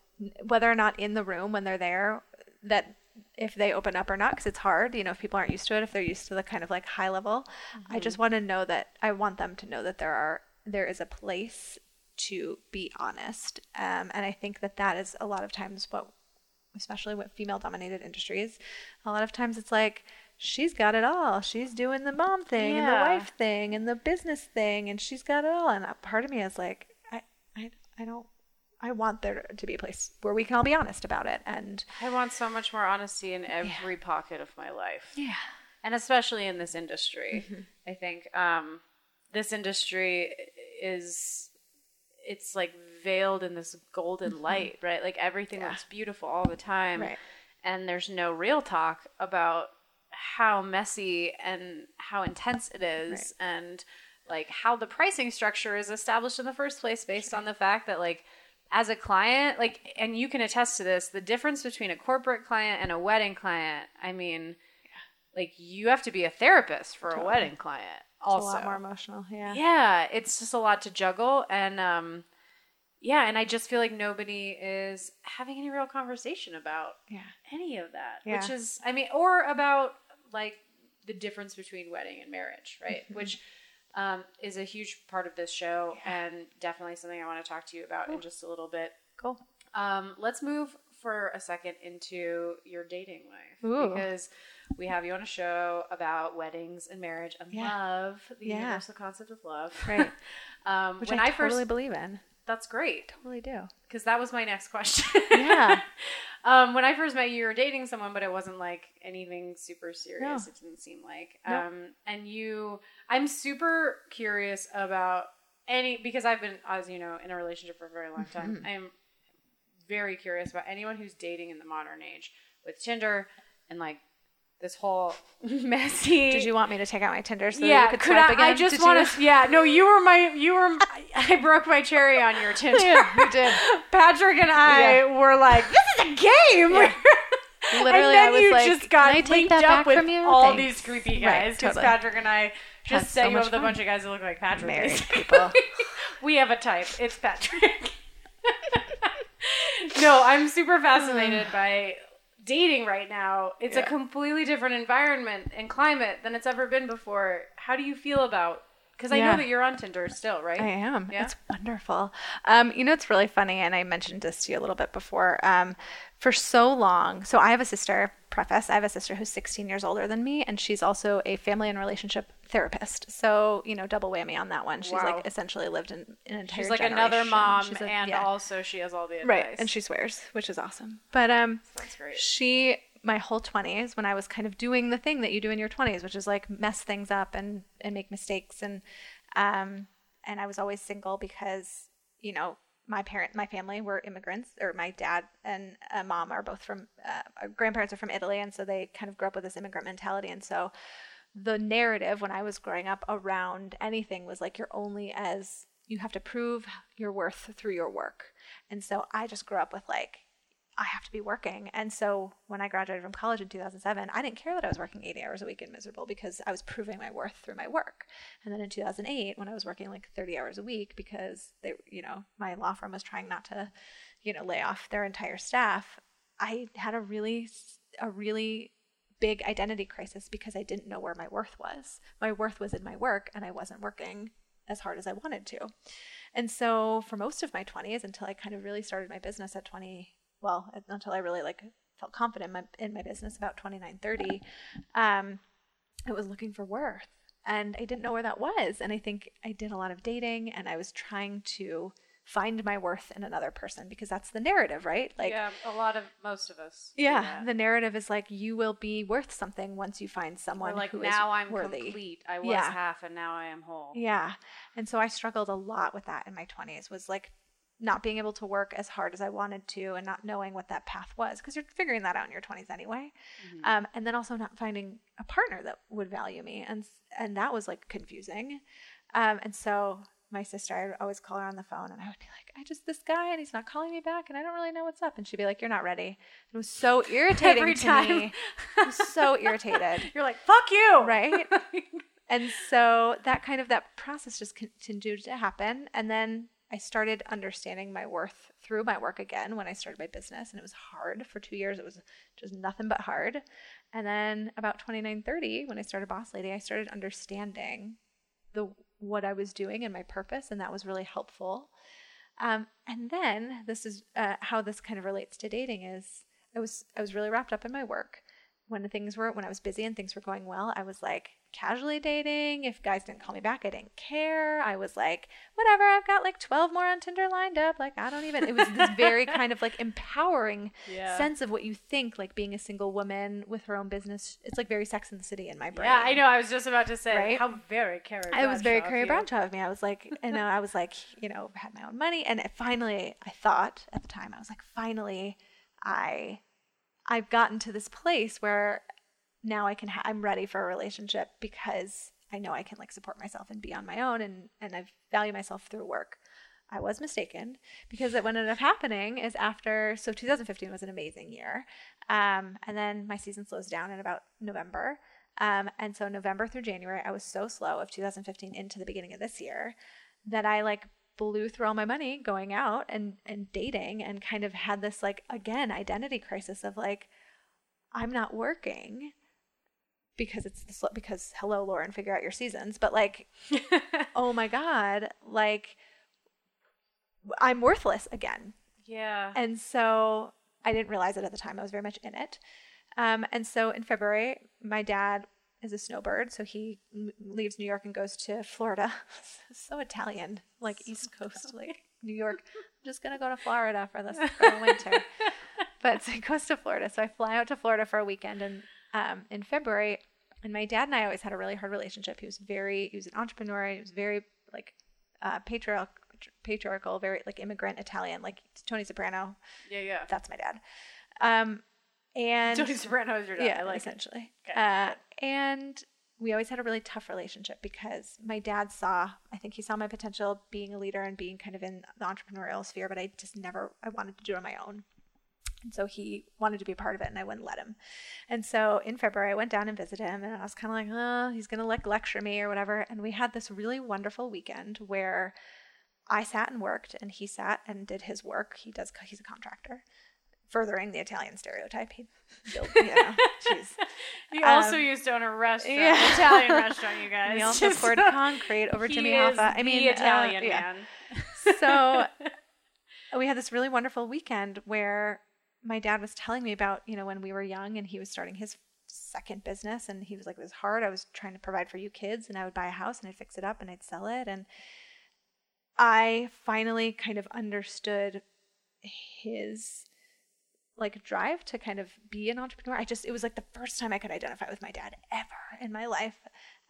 whether or not in the room when they're there that if they open up or not because it's hard you know if people aren't used to it if they're used to the kind of like high level i just want to know that i want them to know that there are there is a place to be honest um, and i think that that is a lot of times what especially with female dominated industries a lot of times it's like she's got it all she's doing the mom thing and the wife thing and the business thing and she's got it all and a part of me is like i don't i want there to be a place where we can all be honest about it and i want so much more honesty in every pocket of my life yeah and especially in this industry Mm-hmm. i think um, this industry is it's like veiled in this golden light right like everything Mm-hmm. Yeah. looks beautiful all the time Right. and there's no real talk about how messy and how intense it is and like how the pricing structure is established in the first place based on the fact that like as a client like and you can attest to this the difference between a corporate client and a wedding client i mean like you have to be a therapist for a wedding client also it's a lot more emotional yeah. Yeah it's just a lot to juggle and um yeah and i just feel like nobody is having any real conversation about yeah. any of that Yeah. which is i mean or about like the difference between wedding and marriage right? Mm-hmm. which um, is a huge part of this show and definitely something i want to talk to you about in just a little bit cool um, let's move for a second into your dating life Ooh. because we have you on a show about weddings and marriage and Yeah. love, the Yeah. universal concept of love. Right. um, which when I, I, totally first, believe in that's great totally do because that was my next question. Yeah. um, when I first met you, you were dating someone, but it wasn't like anything super serious. No. It didn't seem like. Nope. Um, and you, I'm super curious about any because I've been, as you know, in a relationship for a very long time. Mm-hmm. I'm very curious about anyone who's dating in the modern age with Tinder and like this whole messy. did you want me to take out my tinder so that yeah, you could, could swipe I, again I just want to. Yeah, no, you were my. You were. I broke my cherry on your Tinder. Yeah, you did. Patrick and I Yeah. were like, "This is a game." Literally, and then I was you like, just got "Can I take linked that up back with from you?" all Thanks. these creepy guys because totally. Patrick and I just set so you up with a bunch of guys that look like Patrick. Married people. we have a type. It's Patrick. no, I'm super fascinated by dating right now. It's a completely different environment and climate than it's ever been before. How do you feel about? Because I Yeah. know that you're on Tinder still, right? I am. Yeah? It's wonderful. Um, you know, it's really funny, and I mentioned this to you a little bit before. Um, for so long, so I have a sister. Preface: I have a sister who's 16 years older than me, and she's also a family and relationship therapist. So you know, double whammy on that one. She's Wow. like essentially lived in an entire. She's like another mom, a- and yeah. also she has all the advice. right, and she swears, which is awesome. But um, That's great. she my whole 20s when i was kind of doing the thing that you do in your 20s which is like mess things up and and make mistakes and um and i was always single because you know my parent my family were immigrants or my dad and uh, mom are both from uh, our grandparents are from italy and so they kind of grew up with this immigrant mentality and so the narrative when i was growing up around anything was like you're only as you have to prove your worth through your work. And so i just grew up with like I have to be working. And so when I graduated from college in 2007, I didn't care that I was working 80 hours a week and miserable because I was proving my worth through my work. And then in 2008, when I was working like 30 hours a week because they, you know, my law firm was trying not to, you know, lay off their entire staff, I had a really, a really big identity crisis because I didn't know where my worth was. My worth was in my work and I wasn't working as hard as I wanted to. And so for most of my 20s until I kind of really started my business at 20 well until I really like felt confident in my, in my business about 29 30 um, I was looking for worth and I didn't know where that was and I think I did a lot of dating and I was trying to find my worth in another person because that's the narrative, right? Like Yeah, a lot of most of us. Yeah, the narrative is like you will be worth something once you find someone or like who now I'm worthy. complete. I was yeah. half and now I am whole. Yeah. And so I struggled a lot with that in my 20s was like not being able to work as hard as I wanted to and not knowing what that path was because you're figuring that out in your 20s anyway. Mm-hmm. Um, and then also not finding a partner that would value me. And, and that was like confusing. Um, and so my sister, I would always call her on the phone and I would be like, I just, this guy and he's not calling me back and I don't really know what's up. And she'd be like, You're not ready. It was so irritating Every to time. me. I was so irritated. You're like, Fuck you. Right. and so that kind of, that process just continued to happen. And then I started understanding my worth through my work again when I started my business. And it was hard for two years. It was just nothing but hard. And then about 29, 30, when I started Boss Lady, I started understanding the what I was doing and my purpose. And that was really helpful. Um, and then this is uh, how this kind of relates to dating is I was I was really wrapped up in my work when things were when I was busy and things were going well, I was like casually dating. If guys didn't call me back, I didn't care. I was like, whatever, I've got like 12 more on Tinder lined up. Like, I don't even it was this very kind of like empowering yeah. sense of what you think like being a single woman with her own business. It's like very sex in the city in my brain. Yeah, I know. I was just about to say right? how very Carrie I was very Carrie Bradshaw of me. I was like, and I was like, you know, had my own money and finally I thought at the time I was like finally I I've gotten to this place where now I can ha- I'm ready for a relationship because I know I can like support myself and be on my own and and I value myself through work. I was mistaken because what ended up happening is after so 2015 was an amazing year, um, and then my season slows down in about November, um, and so November through January I was so slow of 2015 into the beginning of this year that I like blew through all my money going out and and dating and kind of had this like again identity crisis of like I'm not working because it's the because hello Lauren figure out your seasons but like oh my god like I'm worthless again yeah and so I didn't realize it at the time I was very much in it um, and so in February my dad is a snowbird, so he m- leaves New York and goes to Florida. so Italian, like so East Coast, like New York. I'm just gonna go to Florida for this for the winter. but so he goes to Florida. So I fly out to Florida for a weekend and um, in February. And my dad and I always had a really hard relationship. He was very, he was an entrepreneur. He was very like uh, patriarchal, patriarchal, very like immigrant Italian, like Tony Soprano. Yeah, yeah. That's my dad. Um, and Tony Soprano is your dad. Yeah, like essentially. Okay. Uh, and we always had a really tough relationship because my dad saw, I think he saw my potential being a leader and being kind of in the entrepreneurial sphere, but I just never, I wanted to do it on my own. And so he wanted to be a part of it and I wouldn't let him. And so in February, I went down and visited him and I was kind of like, oh, he's going to like lecture me or whatever. And we had this really wonderful weekend where I sat and worked and he sat and did his work. He does, he's a contractor furthering the Italian stereotype. He built, you know, He um, also used to own a restaurant, yeah. Italian restaurant, you guys. He also Just, poured concrete over Jimmy Hoffa. I mean, Italian uh, yeah. man. so we had this really wonderful weekend where my dad was telling me about, you know, when we were young and he was starting his second business and he was like, it was hard. I was trying to provide for you kids and I would buy a house and I'd fix it up and I'd sell it. And I finally kind of understood his like drive to kind of be an entrepreneur. I just it was like the first time I could identify with my dad ever in my life.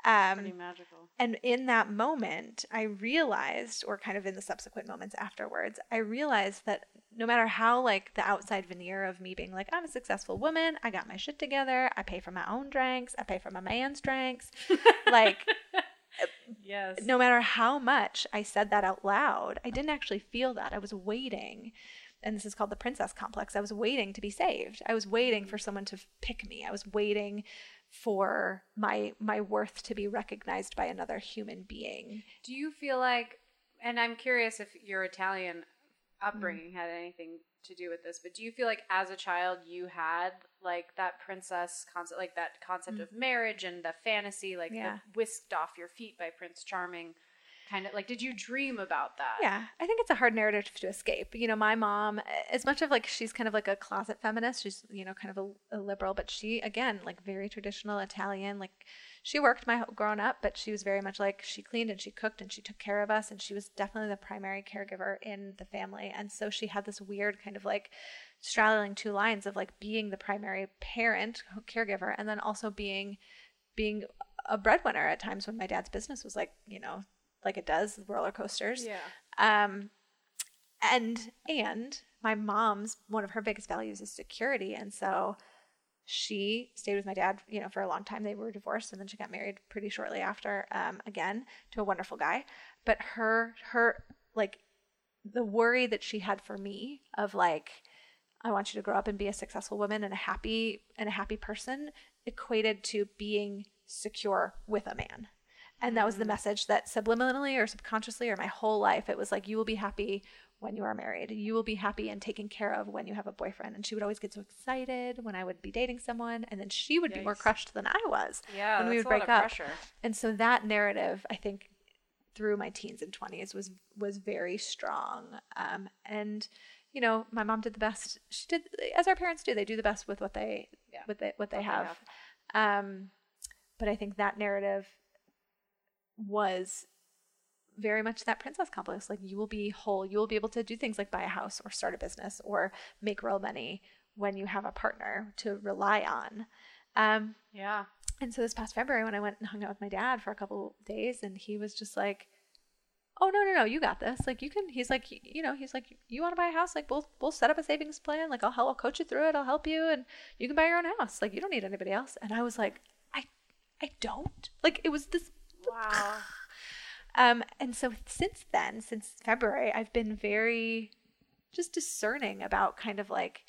Um, Pretty magical. And in that moment, I realized, or kind of in the subsequent moments afterwards, I realized that no matter how like the outside veneer of me being like I'm a successful woman, I got my shit together, I pay for my own drinks, I pay for my man's drinks, like. yes. No matter how much I said that out loud, I didn't actually feel that. I was waiting and this is called the princess complex. I was waiting to be saved. I was waiting mm-hmm. for someone to pick me. I was waiting for my my worth to be recognized by another human being. Do you feel like, and I'm curious if you're Italian Mm-hmm. upbringing had anything to do with this, but do you feel like as a child you had like that princess concept, like that concept of mm-hmm. marriage and the fantasy, like Yeah. the whisked off your feet by Prince Charming? Kind of like, did you dream about that? Yeah, I think it's a hard narrative to escape. You know, my mom, as much of like she's kind of like a closet feminist, she's you know kind of a, a liberal, but she again like very traditional Italian. Like she worked my grown up, but she was very much like she cleaned and she cooked and she took care of us, and she was definitely the primary caregiver in the family. And so she had this weird kind of like straddling two lines of like being the primary parent caregiver, and then also being being a breadwinner at times when my dad's business was like you know like it does roller coasters Yeah. um and and my mom's one of her biggest values is security and so she stayed with my dad you know for a long time. They were divorced and then she got married pretty shortly after um again to a wonderful guy. But her her like the worry that she had for me of like I want you to grow up and be a successful woman and a happy and a happy person equated to being secure with a man. And that was the message that subliminally or subconsciously or my whole life it was like you will be happy when you are married. You will be happy and taken care of when you have a boyfriend. And she would always get so excited when I would be dating someone and then she would be more crushed than I was Yeah. when we would break up. Pressure. And so that narrative, I think, through my teens and twenties was was very strong. Um, and you know, my mom did the best she did, as our parents do. They do the best with what they Yeah. with they, what they What they have. Um, but I think that narrative was very much that princess complex. Like you will be whole, you will be able to do things like buy a house or start a business or make real money when you have a partner to rely on. Um, Yeah. and so this past February, when I went and hung out with my dad for a couple days, and he was just like, "Oh no, no, no, you got this. Like you can." He's like, "You know, he's like, you want to buy a house? Like we'll we'll set up a savings plan. Like I'll help, I'll coach you through it. I'll help you, and you can buy your own house. Like you don't need anybody else." And I was like, "I, I don't." Like it was this. Wow. Um, and so since then, since February, I've been very just discerning about kind of like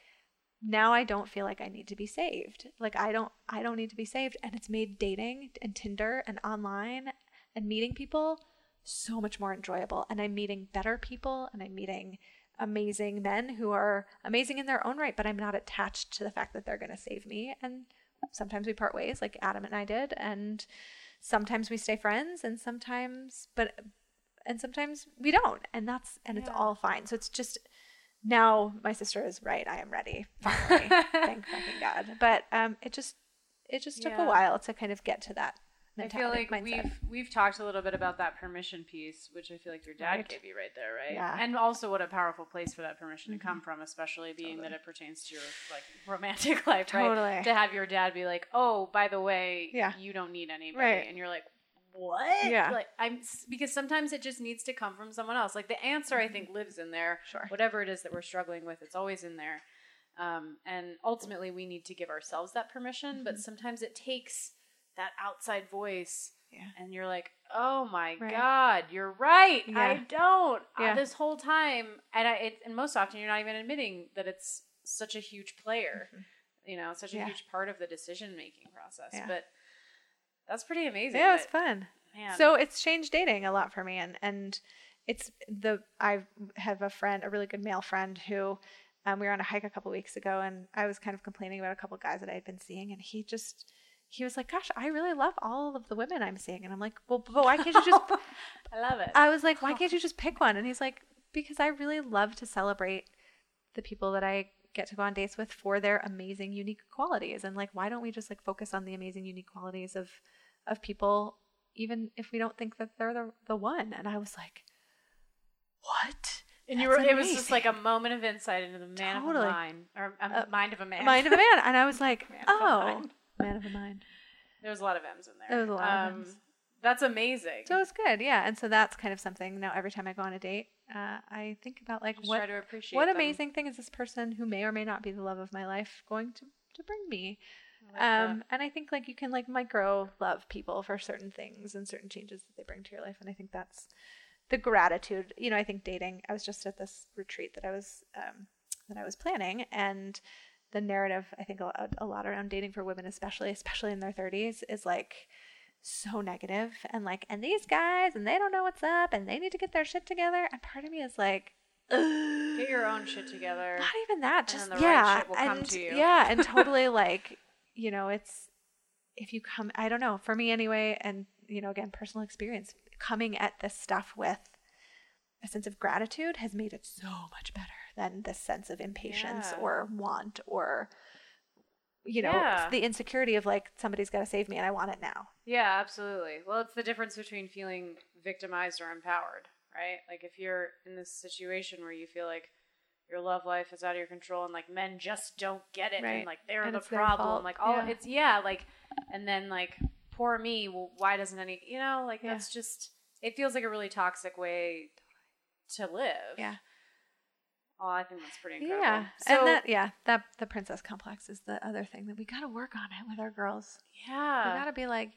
now I don't feel like I need to be saved. Like I don't I don't need to be saved. And it's made dating and Tinder and online and meeting people so much more enjoyable. And I'm meeting better people and I'm meeting amazing men who are amazing in their own right but I'm not attached to the fact that they're going to save me. And sometimes we part ways like Adam and I did. And sometimes we stay friends and sometimes but and sometimes we don't and that's and it's all fine. So it's just now my sister is right i am ready finally. Thank fucking god. But um it just it just took Yeah. a while to kind of get to that I feel like mindset. we've we've talked a little bit about that permission piece, which I feel like your dad Right. gave you right there, right? Yeah. Mm-hmm. And also what a powerful place for that permission to come from, especially being that it pertains to your like romantic life, right? Totally. To have your dad be like, "Oh, by the way, Yeah. you don't need anybody," Right. and you're like, "What?" Yeah. Like I'm because sometimes it just needs to come from someone else. Like the answer, I think, lives in there. Mm-hmm. Sure. Whatever it is that we're struggling with, it's always in there. Um, and ultimately, we need to give ourselves that permission. Mm-hmm. But sometimes it takes that outside voice Yeah. and you're like, "Oh my Right. god, you're right. I don't." Uh, Yeah. this whole time, and I, it, and most often, you're not even admitting that it's such a huge player. You know, such a Mm-hmm. Yeah. huge part of the decision making process. Yeah. But that's pretty amazing. yeah it was fun man. so it's changed dating a lot for me and and it's the i have a friend a really good male friend who um, we were on a hike a couple weeks ago and i was kind of complaining about a couple guys that i had been seeing and he just he was like gosh i really love all of the women i'm seeing and i'm like well but why can't you just I love it. I was like, why can't you just pick one? And he's like, because I really love to celebrate the people that I get to go on dates with for their amazing, unique qualities. And like, why don't we just like focus on the amazing, unique qualities of of people, even if we don't think that they're the the one? And I was like, what? and you That's were, it was just like a moment of insight into the man Totally. of a mind, or a Uh, mind of a man. Mind of a man. And I was like, Man of a oh. Man of a mind. There was a lot of M's in there. There was a lot of um, Ms. That's amazing. So it's good, yeah. And so that's kind of something. Now, every time I go on a date, uh, I think about like Just what try to appreciate what them. amazing thing is this person who may or may not be the love of my life going to to bring me I like um and i think like you can like micro love people for certain things and certain changes that they bring to your life and i think that's the gratitude you know i think dating i was just at this retreat that i was um that I was planning and the narrative I think a, a lot around dating for women especially especially in their 30s is like so negative and like and these guys and they don't know what's up and they need to get their shit together and part of me is like Get your own shit together. not even that just the right yeah shit will come and to you. yeah and totally like you know it's if you come i don't know for me anyway and you know again personal experience coming at this stuff with a sense of gratitude has made it so much better than this sense of impatience Yeah. or want or you know Yeah. the insecurity of like somebody's got to save me and i want it now Yeah, absolutely. Well, it's the difference between feeling victimized or empowered, right? Like if you're in this situation where you feel like your love life is out of your control and like men just don't get it Right. and like they're And the problem, like all Yeah. it's yeah, like and then like poor me, well why doesn't any, you know, like Yeah. that's just it feels like a really toxic way to live. Yeah. Oh, I think that's pretty incredible. yeah So, and that yeah that the princess complex is the other thing that we got to work on it with our girls yeah. we got to be like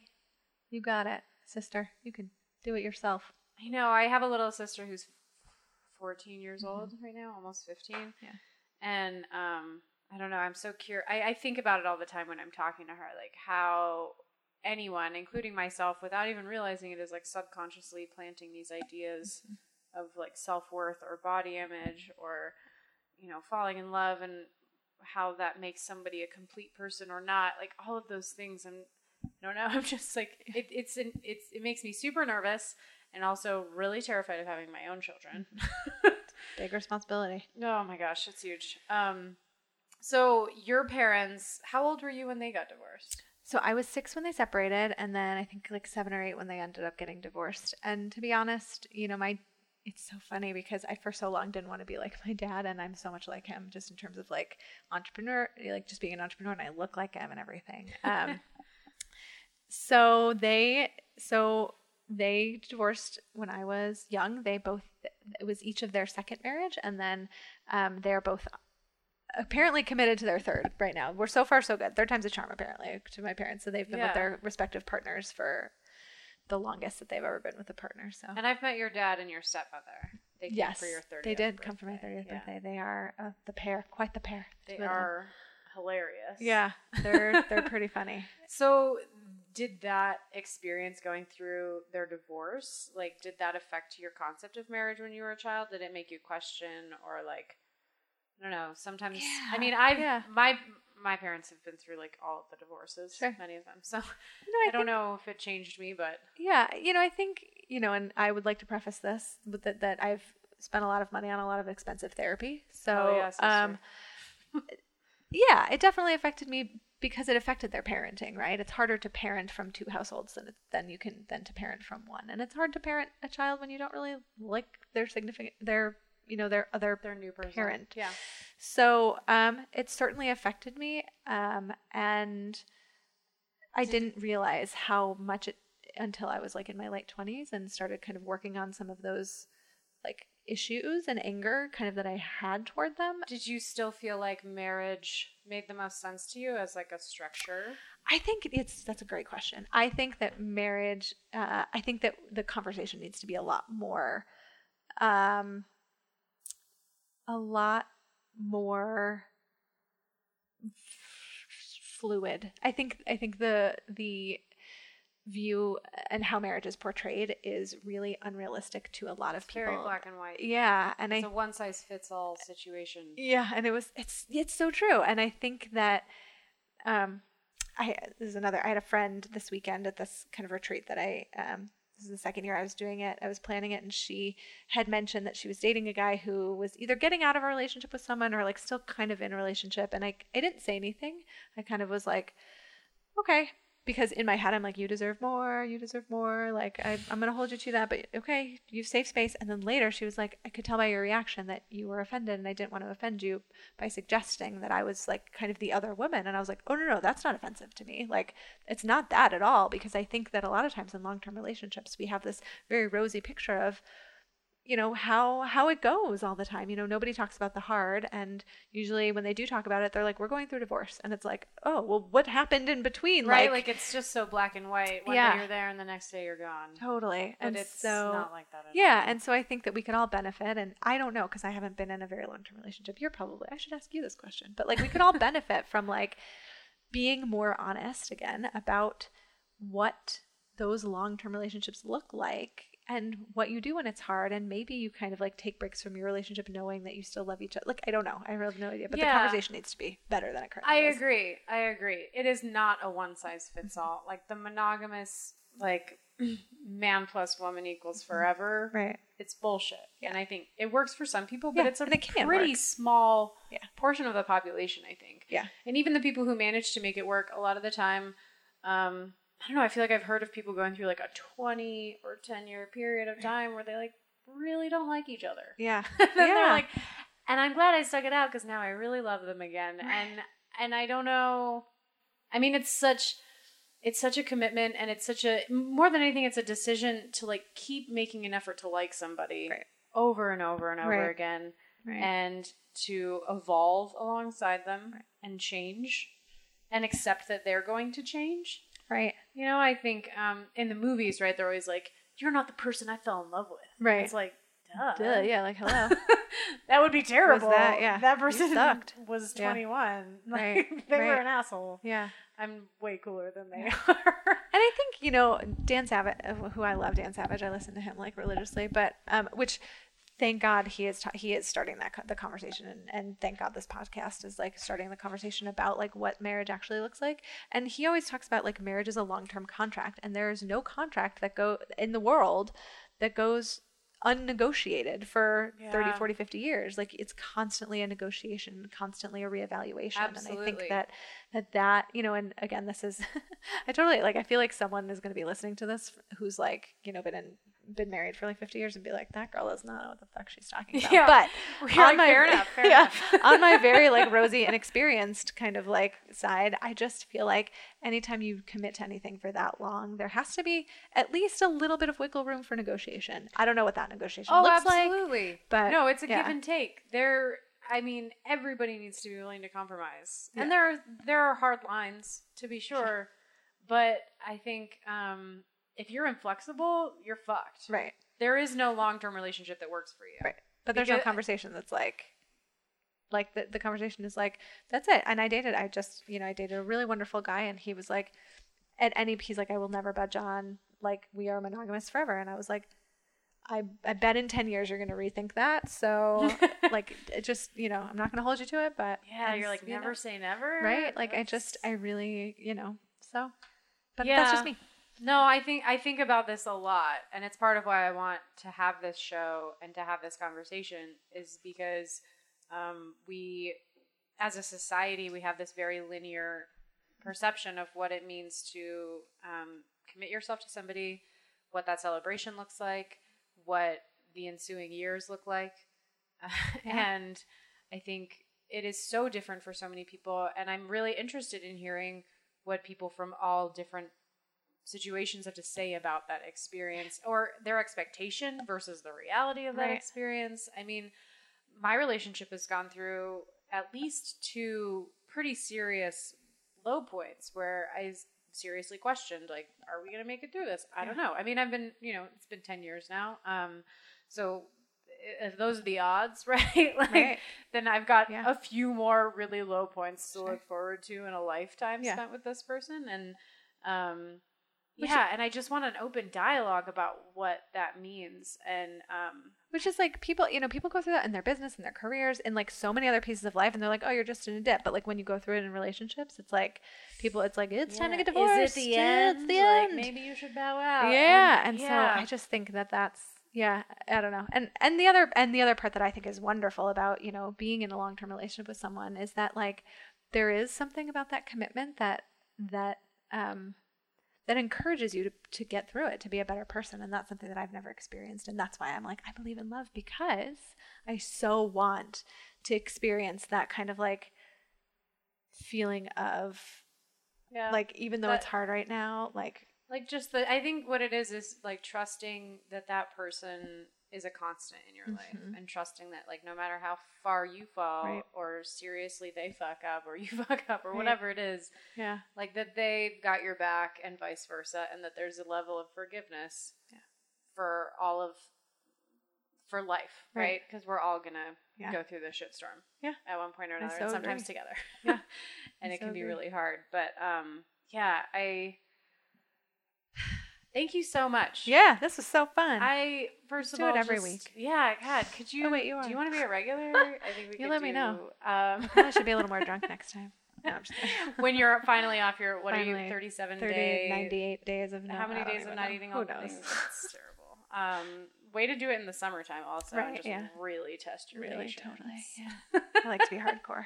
you got it sister you can do it yourself I know. I have a little sister who's 14 years old right now, almost 15. Mm-hmm. Yeah. And um, I don't know. I'm so curious. I, I think about it all the time when I'm talking to her, like how anyone, including myself, without even realizing it, is like subconsciously planting these ideas Mm-hmm. Of like self worth or body image or, you know, falling in love and how that makes somebody a complete person or not. Like all of those things. And I don't know. I'm just like it, it's an, it's it makes me super nervous and also really terrified of having my own children. big responsibility oh my gosh, it's huge. Um, so your parents, how old were you when they got divorced? So I was six when they separated, and then I think like seven or eight when they ended up getting divorced. And to be honest, you know, my it's so funny because I for so long didn't want to be like my dad, and I'm so much like him, just in terms of like entrepreneur, like just being an entrepreneur, and I look like him and everything. Um, so they so they divorced when I was young. They both it was each of their second marriage, and then um, they're both apparently committed to their third right now. We're so far so good. Third time's a charm apparently to my parents. So they've been Yeah. with their respective partners for the longest that they've ever been with a partner. So And I've met your dad and your stepmother. They came yes, for your 30th. they did come for my thirtieth Yeah. birthday. They are uh, the pair, quite the pair. They are hilarious. Yeah, they're they're pretty funny. So, did that experience going through their divorce, like, did that affect your concept of marriage when you were a child? Did it make you question or like, I don't know. Sometimes, I mean, I yeah. my my parents have been through like all of the divorces, Sure. many of them. So No, I, don't think- know if it changed me, but Yeah, you know, I think you know, and I would like to preface this with that that I've spent a lot of money on a lot of expensive therapy. So, Oh, yeah, sister. um, yeah, it definitely affected me because it affected their parenting. Right? It's harder to parent from two households than than you can than to parent from one, and it's hard to parent a child when you don't really like their significant their you know their other their new person. Parent. Yeah. so um, it certainly affected me, um, and I didn't realize how much it until I was like in my late twenties and started kind of working on some of those like issues and anger kind of that I had toward them. Did you still feel like marriage made the most sense to you as like a structure? I think it's that's a great question. I think that marriage. Uh, I think that the conversation needs to be a lot more, um, a lot more fluid. I think. I think the the view and how marriage is portrayed is really unrealistic to a lot of It's people. very black and white. Yeah, and It's I a one size fits all situation. yeah, and it was it's it's so true, and I think that um, I this is another. I had a friend this weekend at this kind of retreat that I um. This is the second year I was doing it. I was planning it, and she had mentioned that she was dating a guy who was either getting out of a relationship with someone or like still kind of in a relationship. And I, I didn't say anything. I kind of was like, okay, because in my head I'm like, you deserve more, you deserve more. Like I, I'm gonna hold you to that, but okay, you safe space. And then later she was like, I could tell by your reaction that you were offended, and I didn't want to offend you by suggesting that I was like kind of the other woman. And I was like, oh no no, that's not offensive to me. Like it's not that at all. Because I think that a lot of times in long term relationships we have this very rosy picture of you know how how it goes all the time you know nobody talks about the hard and usually when they do talk about it they're like we're going through divorce and it's like oh well what happened in between right like, it's just so black and white one Yeah. day you're there and the next day you're gone totally but and it's so not like that at yeah all. and so i think that we could all benefit and i don't know because i haven't been in a very long-term relationship you're probably i should ask you this question but like we could all benefit from like being more honest again about what those long-term relationships look like and what you do when it's hard and maybe you kind of like take breaks from your relationship knowing that you still love each other like i don't know i have no idea but Yeah. the conversation needs to be better than it currently I is agree. I agree. It is not a one size fits all. Like the monogamous, like man plus woman equals forever. right It's bullshit. Yeah. And I think it works for some people, but Yeah, it's a it pretty work. small portion of the population, I think. Yeah. And even the people who manage to make it work, a lot of the time, um, I don't know, I feel like I've heard of people going through like a 20 or 10 year period of time where they like really don't like each other. yeah then yeah they're like, and I'm glad I stuck it out because now I really love them again. And and I don't know. I mean, it's such it's such a commitment, and it's such a more than anything, it's a decision to like keep making an effort to like somebody Right. over and over and over Right. again, right. and to evolve alongside them and change, and accept that they're going to change. Right You know, I think um, in the movies, right, they're always like, "You're not the person I fell in love with." Right. It's like, duh. Duh, yeah like hello that would be terrible. that- yeah. That person sucked. was Yeah. 21. Like, Right, they were an asshole. yeah I'm way cooler than they Yeah. are. And I think you know Dan Savage, who I love, Dan Savage. I listen to him like religiously, but um, which thank God he is ta- he is starting that co- the conversation, and, and thank God this podcast is like starting the conversation about like what marriage actually looks like. And he always talks about like marriage is a long term contract, and there is no contract that go in the world that goes unnegotiated for thirty, 40, 50 years. Like it's constantly a negotiation, constantly a reevaluation. Absolutely. And I think that that that you know and again this is i totally like i feel like someone is going to be listening to this who's like you know been in been married for like 50 years and be like that girl does not know what the fuck she's talking about Yeah. but on like, my fair enough, fair yeah, enough. on my very like rosy and experienced kind of like side i just feel like anytime you commit to anything for that long there has to be at least a little bit of wiggle room for negotiation i don't know what that negotiation oh, looks like absolutely. but, no, it's a yeah. give and take. There, I mean, everybody needs to be willing to compromise, and there are there are hard lines to be sure, but I think um, if you're inflexible, you're fucked. right There is no long term relationship that works for you. Right. But there's no conversation that's like like the, the conversation is like, that's it. And I dated I just you know, I dated a really wonderful guy and he was like at any he's like, I will never budge on like we are monogamous forever and I was like I, I bet in 10 years you're going to rethink that. So, like, it just, you know, I'm not going to hold you to it, but. Yeah, you're like you know, never say never, Right? Like, I just, I really, you know, so. But Yeah. that's just me. No, I think I think about this a lot, and it's part of why I want to have this show and to have this conversation is because um, we, as a society, we have this very linear perception of what it means to um, commit yourself to somebody, what that celebration looks like, what the ensuing years look like, Yeah. and I think it is so different for so many people, and I'm really interested in hearing what people from all different situations have to say about that experience or their expectation versus the reality of that Right. experience. I mean, my relationship has gone through at least two pretty serious low points where I seriously questioned like are we going to make it through this? I don't know. I mean, I've been, you know, it's been 10 years now. Um so if those are the odds, right? like Right. then I've got Yeah. a few more really low points to Sure. look forward to in a lifetime Yeah. spent with this person and um Which- yeah, and I just want an open dialogue about what that means and um Which is like people, you know, people go through that in their business and their careers and like so many other pieces of life, and they're like, "Oh, you're just in a dip." But like when you go through it in relationships, it's like people, it's like it's time to get divorced. Is it the Yeah, end? It's the Like, end. maybe you should bow out. yeah, and, yeah. so I just think that that's yeah, I don't know. And and the other and the other part that I think is wonderful about you know being in a long term relationship with someone is that like there is something about that commitment that that um that encourages you to, to get through it to be a better person and that's something that i've never experienced and that's why i'm like i believe in love because i so want to experience that kind of like feeling of yeah. like even though That- it's hard right now like like just the i think what it is is like trusting that that person is a constant in your life Mhm. and trusting that like no matter how far you fall Right. or seriously they fuck up or you fuck up or Right. whatever it is Yeah. like that they've got your back and vice versa and that there's a level of forgiveness Yeah. for all of for life Right. right because we're all gonna Yeah. go through the shitstorm Yeah. at one point or another so and sometimes agree. together Yeah. and I it so can be agree. really hard but um yeah i thank you so much Yeah, this was so fun. I first of do all it every just- week. Yeah, God, could you? Oh, wait, you Do you want to be a regular? I think we You let me know. Um, I should be a little more drunk next time. No, I'm just kidding. when you're finally off your what are you? Thirty-seven 30, day. 98 days of not How many days of not know. eating Who all the knows? things? That's terrible. Um, way to do it in the summertime, also. Right, just yeah. really test your Really, patience. totally. Yeah. I like to be hardcore.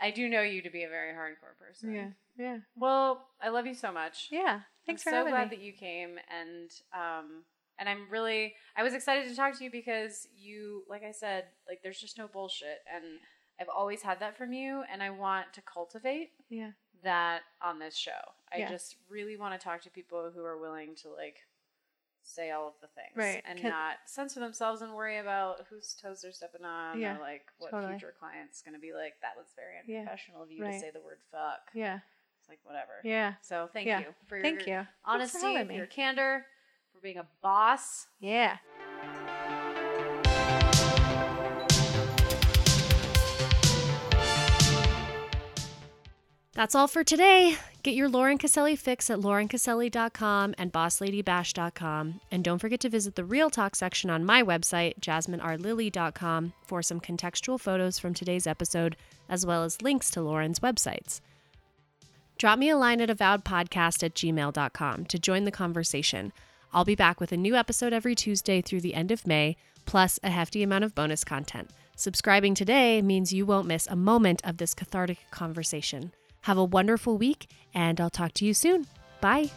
I do know you to be a very hardcore person. Yeah yeah. Well, I love you so much. Yeah. Thanks I'm for so having glad me. that you came and um and I'm really I was excited to talk to you because you like I said like there's just no bullshit and I've always had that from you and I want to cultivate yeah. that on this show. I Yeah. just really want to talk to people who are willing to like say all of the things Right. and Can- not censor themselves and worry about whose toes they're stepping on Yeah, or like what totally. future clients going to be like that was very Yeah, unprofessional of you right. to say the word fuck. Yeah. It's like whatever. Yeah. So thank Yeah. you for your Thank you. Thanks for honesty, for your candor, for being a boss. Yeah. That's all for today. Get your Lauren Caselli fix at laurencaselli.com and bossladybash.com. And don't forget to visit the Real Talk section on my website, jasminerlily.com, for some contextual photos from today's episode, as well as links to Lauren's websites. Drop me a line at avowedpodcast at gmail.com to join the conversation. I'll be back with a new episode every Tuesday through the end of May, plus a hefty amount of bonus content. Subscribing today means you won't miss a moment of this cathartic conversation. Have a wonderful week, and I'll talk to you soon. Bye.